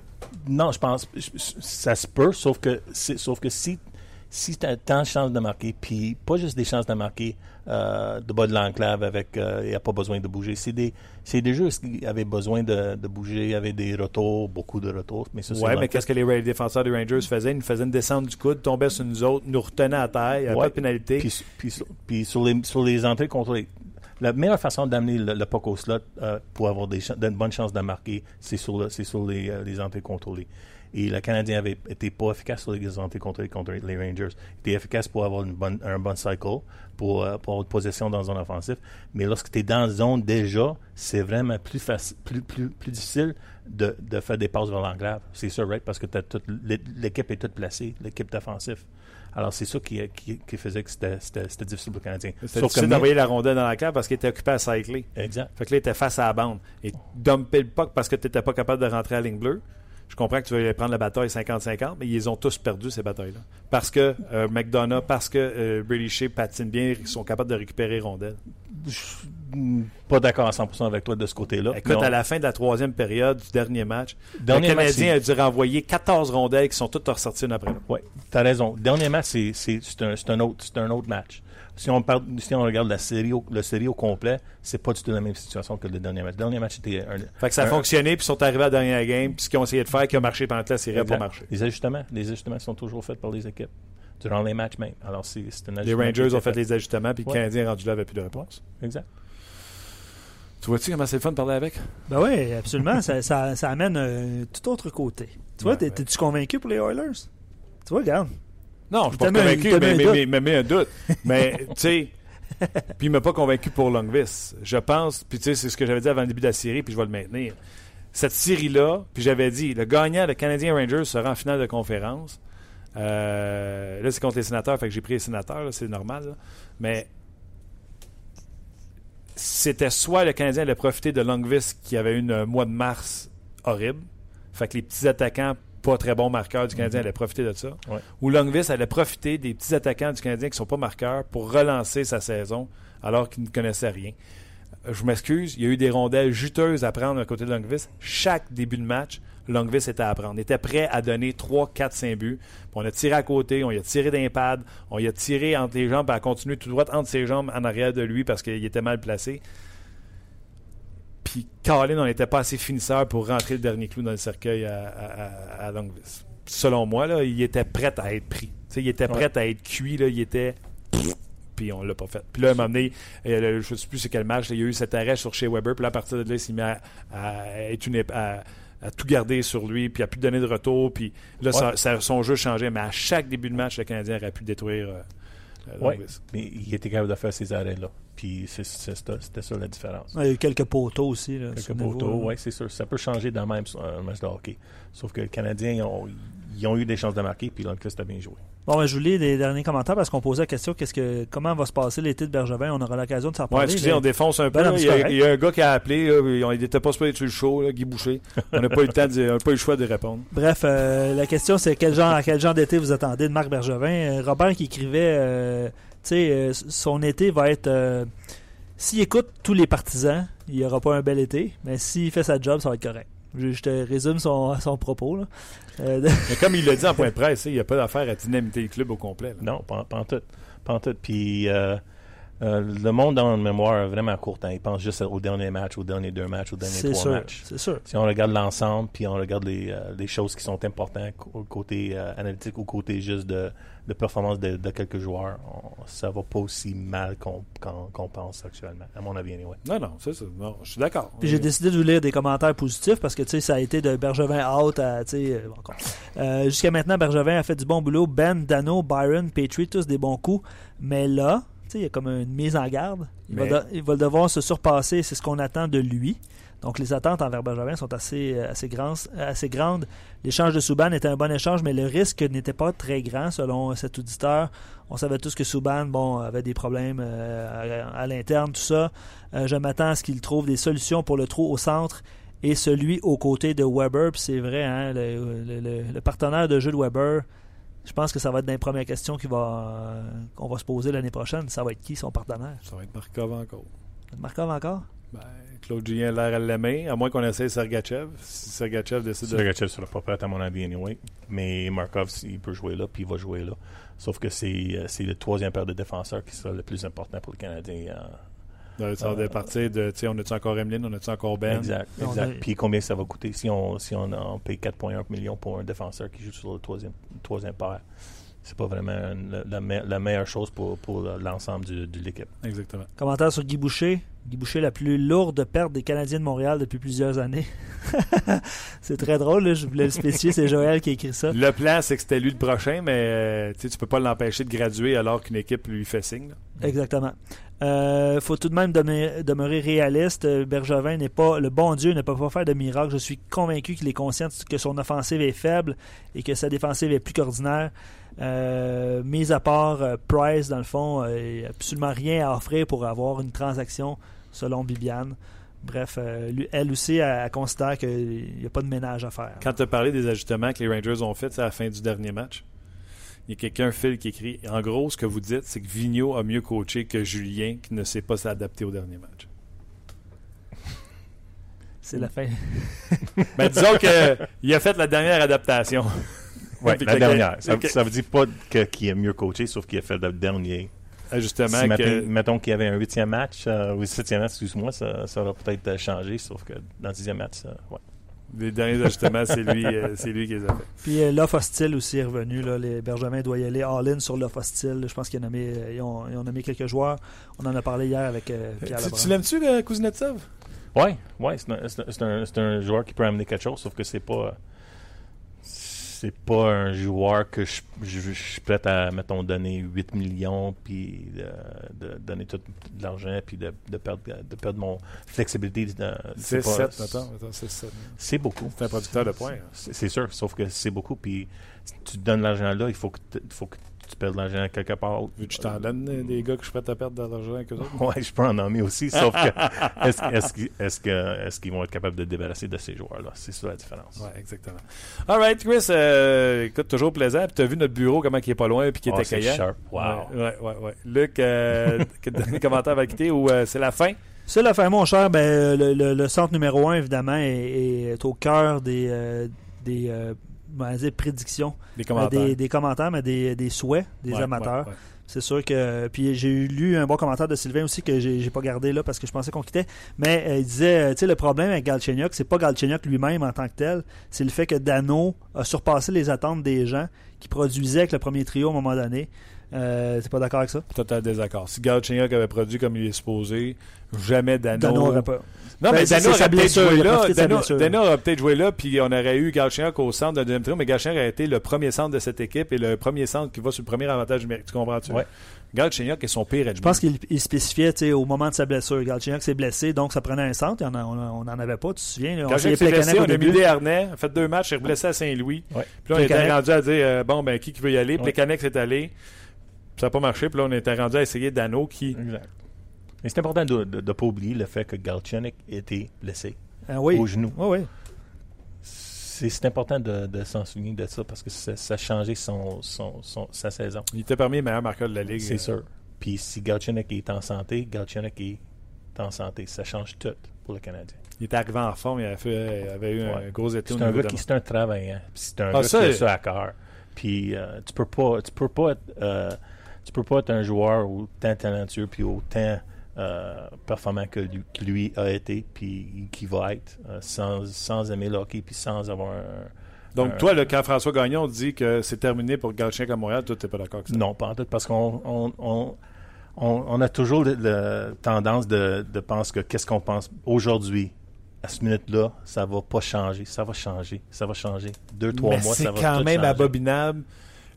Non, je pense je- ça se peut, sauf que sauf que si si tu as tant de chances de marquer, puis pas juste des chances de marquer euh, de bas de l'enclave avec il n'y a pas besoin de bouger. C'est des c'est des jeux qui avaient besoin de, de bouger, avaient des retours, beaucoup de retours. Mais ça, Ouais, mais qu'est-ce que les défenseurs des Rangers faisaient? Ils nous faisaient une descente du coude, tombaient sur nous autres, nous retenaient à terre, il n'y avait Ouais. pas de pénalité. Puis, puis sur- puis sur, les, sur les entrées contrôlées, la meilleure façon d'amener le, le puck au slot euh, pour avoir des, de bonnes chances de marquer, c'est sur, le- c'est sur les, euh, les entrées contrôlées. Et le Canadien avait été pas efficace sur les contrôlées contre les Rangers. Il était efficace pour avoir une bonne, un bon cycle, pour, euh, pour avoir une possession dans la zone offensive. Mais lorsque tu es dans la zone déjà, c'est vraiment plus, plus, plus, plus difficile de, de faire des passes vers l'enclave. C'est ça, right? Parce que l'équipe est toute placée, l'équipe défensive. Alors, c'est ça qui, qui, qui faisait que c'était- difficile pour le Canadien. C'était Sauf que difficile d'envoyer la rondelle dans la cave parce qu'il était occupé à cycler. Exact. Fait que là, il était face à la bande. Et dumper le puck parce que tu n'étais pas capable de rentrer à la ligne bleue. Je comprends que tu veux prendre la bataille 50-50, mais ils ont tous perdu ces batailles-là. Parce que euh, McDonough, parce que euh, Brady Shea patine bien, ils sont capables de récupérer rondelles. Je suis pas d'accord à 100% avec toi de ce côté-là. Écoute, Non. à la fin de la troisième période du dernier match, Dernier le Canadien a dû renvoyer 14 rondelles qui sont toutes ressorties une après l'autre. Oui, tu as raison. Dernier match, c'est un, autre- un autre match. Si on, parle, si on regarde la série au, la série au complet, c'est pas du tout la même situation que le dernier match. Le dernier match était un. Fait que ça a fonctionné, puis ils sont arrivés à la dernière game, puis ce qu'ils ont essayé de faire qui a marché pendant la série n'a pas marché. Les ajustements, les ajustements sont toujours faits par les équipes durant les matchs même. Alors c'est un Les Rangers ont fait les ajustements, puis Ouais. le Canadien rendu là avait plus de réponse. Exact. Tu vois-tu comment c'est le fun de parler avec? Ben oui, absolument. ça, ça, ça amène un tout autre côté. Tu vois, Ouais, t'es- ouais. t'es-tu convaincu pour les Oilers? Tu vois, regarde. Non, je suis pas convaincu, mais, mais, mais, mais- mais un doute. mais, tu sais, puis il m'a pas convaincu pour Longvis. Je pense, puis tu sais, c'est ce que j'avais dit avant le début de la série, puis je vais le maintenir. Cette série-là, puis j'avais dit, le gagnant, le Canadien Rangers, sera en finale de conférence. Euh, là, c'est contre les sénateurs, fait que j'ai pris les sénateurs, là, c'est normal. là. Mais c'était soit le Canadien allait profiter de Longvis qui avait eu un mois de mars horrible, fait que les petits attaquants pas très bons marqueurs du Canadien allaient profiter de ça, Ouais. ou Longvis allait profiter des petits attaquants du Canadien qui sont pas marqueurs pour relancer sa saison alors qu'il ne connaissait rien. Euh, Je m'excuse, il y a eu des rondelles juteuses à prendre à côté de Longvis. Chaque début de match, Longvis était à prendre. Il était prêt à donner 3, 4, 5 buts. Puis on a tiré à côté, on y a tiré d'un pad, on y a tiré entre les jambes, puis a continué tout droit entre ses jambes en arrière de lui parce qu'il était mal placé. Puis Colin, on n'était pas assez finisseur pour rentrer le dernier clou dans le cercueil à, à, à- à Longvis. Selon moi, là, il était prêt à être pris. Il était prêt à être cuit, là, il était puis on l'a pas fait. Puis là, à un moment donné, euh, je ne sais plus c'est quel match, là, il y a eu cet arrêt sur chez Weber, puis là, à partir de là, il s'est mis à, à être une ép- à- à tout garder sur lui, puis à plus donner de retour, puis là, ça- ça- son jeu changeait, mais à chaque début de match, le Canadien aurait pu détruire euh, euh, Ouais. Longvis. Mais il était capable de faire ces arrêts-là. Puis c'est- c'est ça- c'était ça la différence. Il y a eu quelques poteaux aussi. Là, Quelques poteaux, oui, c'est sûr. Ça peut changer dans le même euh, match de hockey. Sauf que les Canadiens, ils ont, ils ont eu des chances de marquer, puis Lundqvist a bien joué. Bon, ben, je vous lis les derniers commentaires parce qu'on posait la question qu'est-ce que, comment va se passer l'été de Bergevin? On aura l'occasion de s'en Ouais, parler. excusez, mais- on défonce un peu. Ben non, mais il, y a, correct. il y a un gars qui a appelé, là, il n'était pas supposé être sur le show, là, Guy Boucher. On n'a pas eu le temps, de, on n'a pas eu le choix de répondre. Bref, euh, la question c'est quel genre, à quel genre d'été vous attendez de Marc Bergevin? Euh, Robert qui écrivait, euh, tu sais, euh, son été va être. euh, S'il écoute tous les partisans, il n'y aura pas un bel été, mais s'il fait sa job, ça va être correct. Je, je te résume son, son propos. Là. Euh, Mais comme il l'a dit en point de presse, il n'y a pas d'affaire à dynamiter le club au complet. là. Non, pas, pas en tout. Pas en tout. Puis euh, euh, le monde dans le mémoire a vraiment court temps. Il pense juste au dernier match, aux derniers deux matchs, aux derniers trois sûr. matchs. C'est sûr. Si on regarde l'ensemble, puis on regarde les, euh, les choses qui sont importantes au côté euh, analytique ou côté juste de, de performance de, de quelques joueurs, on- ça va pas aussi mal qu'on pense actuellement, à mon avis, anyway. Non, non, c'est ça. Non, je suis d'accord. Puis j'ai décidé de vous lire des commentaires positifs parce que tu sais ça a été de Bergevin out à tu sais encore. Jusqu'à maintenant Bergevin a fait du bon boulot. Ben, Dano, Byron, Petrie tous des bons coups, mais là il y a comme une mise en garde. Il, Mais- va, de- il va devoir se surpasser. C'est ce qu'on attend de lui. Donc les attentes envers Bergevin sont assez euh, assez grandes. Assez grandes. L'échange de Souban était un bon échange, mais le risque n'était pas très grand selon cet auditeur. On savait tous que Souban bon avait des problèmes euh, à, à l'interne tout ça. Euh, je m'attends à ce qu'il trouve des solutions pour le trou au centre et celui aux côtés de Weber. Puis c'est vrai, hein, le, le- le- le partenaire de jeu de Weber, je pense que ça va être dans les premières questions qu'il va, euh, qu'on va se poser l'année prochaine. Ça va être qui son partenaire? Ça va être Markov encore. Markov encore? Ben, Claude Julien a l'air à l'aimer, à moins qu'on essaye Sergachev. Si Sergachev décide de. Sergachev sera pas prêt à mon avis, anyway. Mais Markov, il peut jouer là, puis il va jouer là. Sauf que c'est euh, c'est le troisième paire de défenseurs qui sera le plus important pour le Canadien. Euh, de, ça va partir de. Tu sais, on a-tu encore Emeline, on a-tu encore Ben? Exact, exact. a- Puis combien ça va coûter si on, si on, on paye 4,1 millions pour un défenseur qui joue sur le troisième, troisième paire? C'est pas vraiment une- la, me- la meilleure chose pour, pour l'ensemble du- de l'équipe. Exactement. Commentaire sur Guy Boucher. Guy Boucher, la plus lourde perte des Canadiens de Montréal depuis plusieurs années. c'est très drôle, là, je voulais le spécifier, c'est Joël qui a écrit ça. Le plan, c'est que c'était lui le prochain, mais euh, tu peux pas l'empêcher de graduer alors qu'une équipe lui fait signe. là. Exactement. Euh, faut tout de même demeurer, réaliste. Euh, Bergevin n'est pas le bon Dieu, ne peut pas faire de miracle. Je suis convaincu qu'il est conscient que son offensive est faible et que sa défensive est plus qu'ordinaire. Euh, mis à part euh, Price, dans le fond, il absolument rien à offrir pour avoir une transaction, selon Bibiane. Bref, elle aussi, considère qu'il n'y a pas de ménage à faire. Quand tu as parlé des ajustements que les Rangers ont faits à la fin du dernier match, il y a quelqu'un, Phil, qui écrit En gros, ce que vous dites, c'est que Vigneault a mieux coaché que Julien qui ne sait pas s'adapter au dernier match. C'est la fin. Ben, disons qu'il a fait la dernière adaptation. Ouais, Puis la dernière. Ça, que- ça veut dire pas que- qu'il est mieux coaché, sauf qu'il a fait le dernier. Ajustement Si, que. mettons, mettons qu'il y avait un huitième match, euh, ou septième match, excuse-moi, ça, ça aurait peut-être changé, sauf que dans le dixième match, ça, ouais. Les derniers ajustements, c'est lui, euh, c'est lui qui les a fait. Puis euh, l'offre hostile aussi est revenu. Là. Les Benjamin doit y aller all-in sur l'offre hostile. Je pense qu'ils ont, nommé, euh, ils, ont, ont nommé quelques joueurs. On en a parlé hier avec euh, Pierre Tu, tu l'aimes-tu, euh, Kuznetsov? Ouais, ouais, c'est un, c'est un- c'est un- c'est un joueur qui peut amener quelque chose, sauf que c'est pas. C'est pas un joueur que je, je- je suis prêt à, mettons, donner 8 millions, puis de, de donner tout de l'argent, puis de, de perdre, de perdre mon flexibilité. c'est pas- 6-7, mettons. mettons, 6-7. C'est beaucoup. C'est un producteur de points. hein. C'est sûr, sauf que c'est beaucoup. Puis si tu donnes l'argent là, il faut que, faut que tu perdes l'argent quelque part. Vu que je t'en donne euh, des gars que je suis prêt à perdre de l'argent avec eux autres. Ouais, je peux en nommer aussi, sauf que est-ce est-ce qu'ils est-ce que- est-ce qu'ils vont être capables de se débarrasser de ces joueurs-là? C'est ça la différence. Ouais, exactement. All right, Chris, euh, écoute, toujours plaisant. Puis t'as vu notre bureau, comment il est pas loin, puis qui Ah, est c'est accueillant. sharp. Wow. Ouais, ouais, ouais. ouais. Luc, euh, quel dernier commentaire va quitter ou euh, c'est la fin? C'est la fin, mon cher. Ben, le, le- le centre numéro un, évidemment, est, est au cœur des, euh, des comment dire, prédictions, Les Euh, commentaires. des, des commentaires, mais des, des souhaits des Ouais, amateurs. ouais, ouais. C'est sûr que. Puis j'ai lu un bon commentaire de Sylvain aussi que j'ai j'ai pas gardé là parce que je pensais qu'on quittait. Mais euh, il disait, euh, tu sais, le problème avec Galchenyuk, c'est pas Galchenyuk lui-même en tant que tel, c'est le fait que Dano a surpassé les attentes des gens qui produisaient avec le premier trio à un moment donné. Euh, T'es pas d'accord avec ça? Total désaccord. Si Galchenyuk avait produit comme il est supposé, jamais Dano. Dano aurait pas. Non, Ben, mais Dano aurait sa peut-être blessure, joué là. Dano, aurait peut-être joué là, puis on aurait eu Galchenyuk au centre de deuxième trio, mais Galchenyuk a été le premier centre de cette équipe et le premier centre qui va sur le premier avantage numérique. Tu comprends-tu? Ouais. Galchenyuk est son pire ennemi. Je pense qu'il il spécifiait au moment de sa blessure. Galchenyuk s'est blessé, donc ça prenait un centre. On n'en avait pas, tu te souviens? là? On s'est blessé, on a mis début. des harnais, a fait deux matchs, il est blessé à Saint-Louis. Puis là, on était rendu à dire, euh, bon, ben, qui, qui veut y aller? Plekanec s'est allé. Ça n'a pas marché. Puis là, on était rendu à essayer Dano qui. Exact. Mais c'est important de ne pas oublier le fait que Galchenyuk était blessé Ah oui. au genou. Oui, oui. C'est important de, de s'en souvenir de ça parce que ça, ça a changé son, son, son- sa saison. Il était parmi les meilleurs marqueurs de la Ligue. C'est Euh, sûr. Puis si Galchenyuk est en santé, Galchenyuk est en santé. Ça change tout pour le Canadien. Il était arrivé en forme, il avait, fait- il avait eu un gros été au C'est un gars qui c'est un travaillant. C'est un Ah, gars ça, qui a ça à cœur. Puis euh, tu peux pas tu peux pas être euh, tu peux pas être un joueur autant talentueux puis autant euh, performant que lui, que lui a été puis qui va être euh, sans, sans aimer le hockey puis sans avoir un, Donc, toi, là, quand François Gagnon dit que c'est terminé pour Galchenyuk à Montréal, toi, t'es pas d'accord avec ça? Non, pas en tout, parce qu'on on, on, on- on a toujours le- le tendance de, de penser que qu'est-ce qu'on pense aujourd'hui, à ce minute-là, ça va pas changer. Ça va changer. Ça va changer. Deux, trois Mais mois, c'est ça va quand tout même changer. abominable.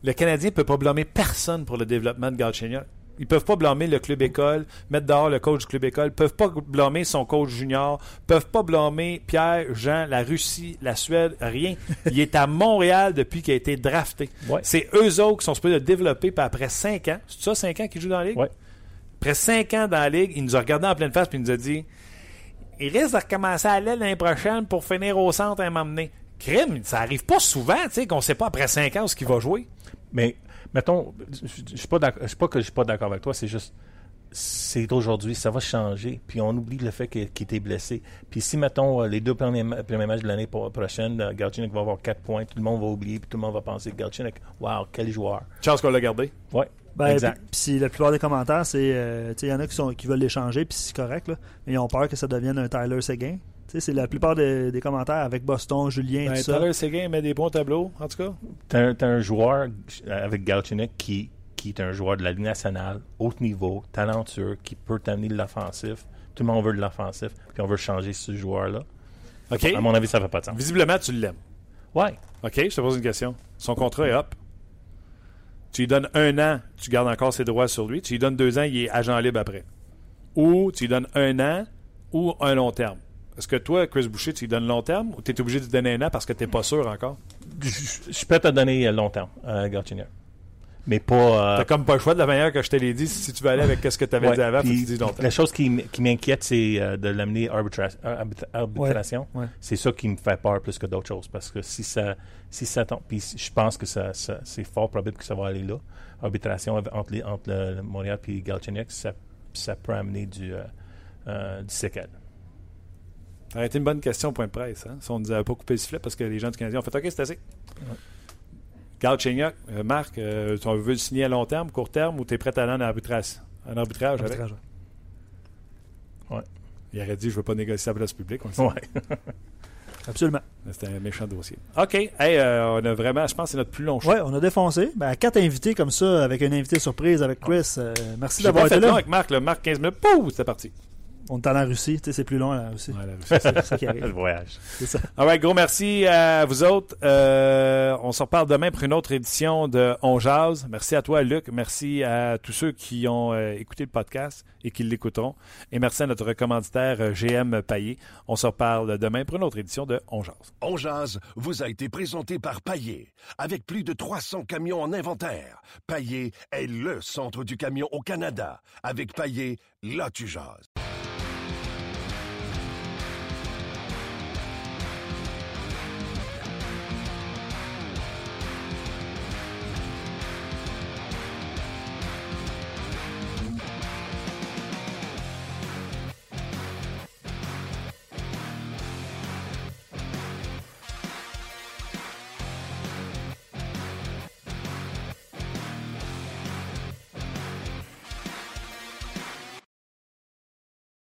Le Canadien ne peut pas blâmer personne pour le développement de Galchenyuk. Ils peuvent pas blâmer le club école, mettre dehors le coach du club école, peuvent pas blâmer son coach junior, peuvent pas blâmer Pierre, Jean, la Russie, la Suède, rien. Il est à Montréal depuis qu'il a été drafté. Ouais. C'est eux autres qui sont supposés le développer, puis après cinq ans, c'est ça, cinq ans qu'il joue dans la Ligue? Ouais. Après cinq ans dans la Ligue, il nous a regardé en pleine face puis il nous a dit il risque de recommencer à l'aile l'année prochaine pour finir au centre et m'emmener. Crime, ça arrive pas souvent, tu sais, qu'on sait pas après cinq ans où ce qu'il va jouer. Mais, mettons, je je suis pas d'accord. Je suis pas que je suis pas d'accord avec toi, c'est juste. C'est aujourd'hui, ça va changer. Puis on oublie le fait qu'il était blessé. Puis si, mettons, euh, les deux premiers, premiers matchs de l'année pro- prochaine, euh, Galchenyuk va avoir 4 points, tout le monde va oublier, puis tout le monde va penser Galchenyuk, wow, quel joueur. Chance qu'on l'a gardé. Ouais, Ben, exact. Puis, puis la plupart des commentaires, c'est. euh, tu sais, il y en a qui, sont, qui veulent l'échanger, puis c'est correct, là. Mais ils ont peur que ça devienne un Tyler Seguin. Tu sais, c'est la plupart des, des commentaires avec Boston, Julien, Ben, tout ça. Tyler Seguin met des points au tableau, en tout cas. T'as un, t'as un joueur avec Galchenyuk qui, qui est un joueur de la Ligue nationale, haut niveau, talentueux, qui peut t'amener de l'offensif. Tout le monde veut de l'offensif, puis on veut changer ce joueur-là. OK. À mon avis, ça fait pas de sens. Visiblement, tu l'aimes. Ouais. OK, je te pose une question. Son contrat est up. Tu lui donnes un an, tu gardes encore ses droits sur lui. Tu lui donnes deux ans, il est agent libre après. Ou tu lui donnes un an ou un long terme. Est-ce que toi, Chris Boucher, tu lui donnes long terme ou tu es obligé de lui donner un an parce que tu n'es pas sûr encore? Je je peux te donner euh, long terme, euh, Galchenyuk. Mais pas... euh, T'as comme pas le choix de la manière que je te l'ai dit. Si tu veux aller avec ce que tu avais ouais, dit avant, faut que puis tu long terme. La chose qui, m'inquiète, c'est euh, de l'amener arbitra- euh, arbitra- arbitration. Ouais. C'est ça qui me fait peur plus que d'autres choses. Parce que si ça, si ça tombe, puis je pense que ça, ça- c'est fort probable que ça va aller là. Arbitration entre, les, entre le, le Montréal et Galchenyuk, ça, ça peut amener du, euh, euh, du séquel. Ça aurait été une bonne question au point de presse. Hein? Si on ne nous avait pas coupé le sifflet parce que les gens du Canadien ont fait OK, c'est assez. Galchenyuk, euh, Marc, euh, tu veux le signer à long terme, court terme ou tu es prêt à aller en arbitrage, en arbitrage? Arbitrage. Il aurait dit je veux pas négocier à la place publique. On. Ouais. Absolument. C'était un méchant dossier. OK. Hey, euh, on a vraiment, je pense que c'est notre plus long show. Ouais, on a défoncé. Ben, quatre invités comme ça, avec un invité surprise avec Chris. euh, merci d'avoir été là. avec Marc. Là. Marc, 15 minutes, pouf, c'était parti. On est allé en Russie, tu sais, c'est plus long la Russie. Ouais, la Russie, c'est- ça qui Le arrive. voyage. C'est ça. All right, gros merci à vous autres. Euh, on se reparle demain pour une autre édition de On Jazz. Merci à toi, Luc. Merci à tous ceux qui ont euh, écouté le podcast et qui l'écouteront. Et merci à notre commanditaire euh, GM Paillé. On se reparle demain pour une autre édition de On Jazz. On jase vous a été présenté par Paillé. Avec plus de 300 camions en inventaire, Paillé est le centre du camion au Canada. Avec Paillé, là tu jases.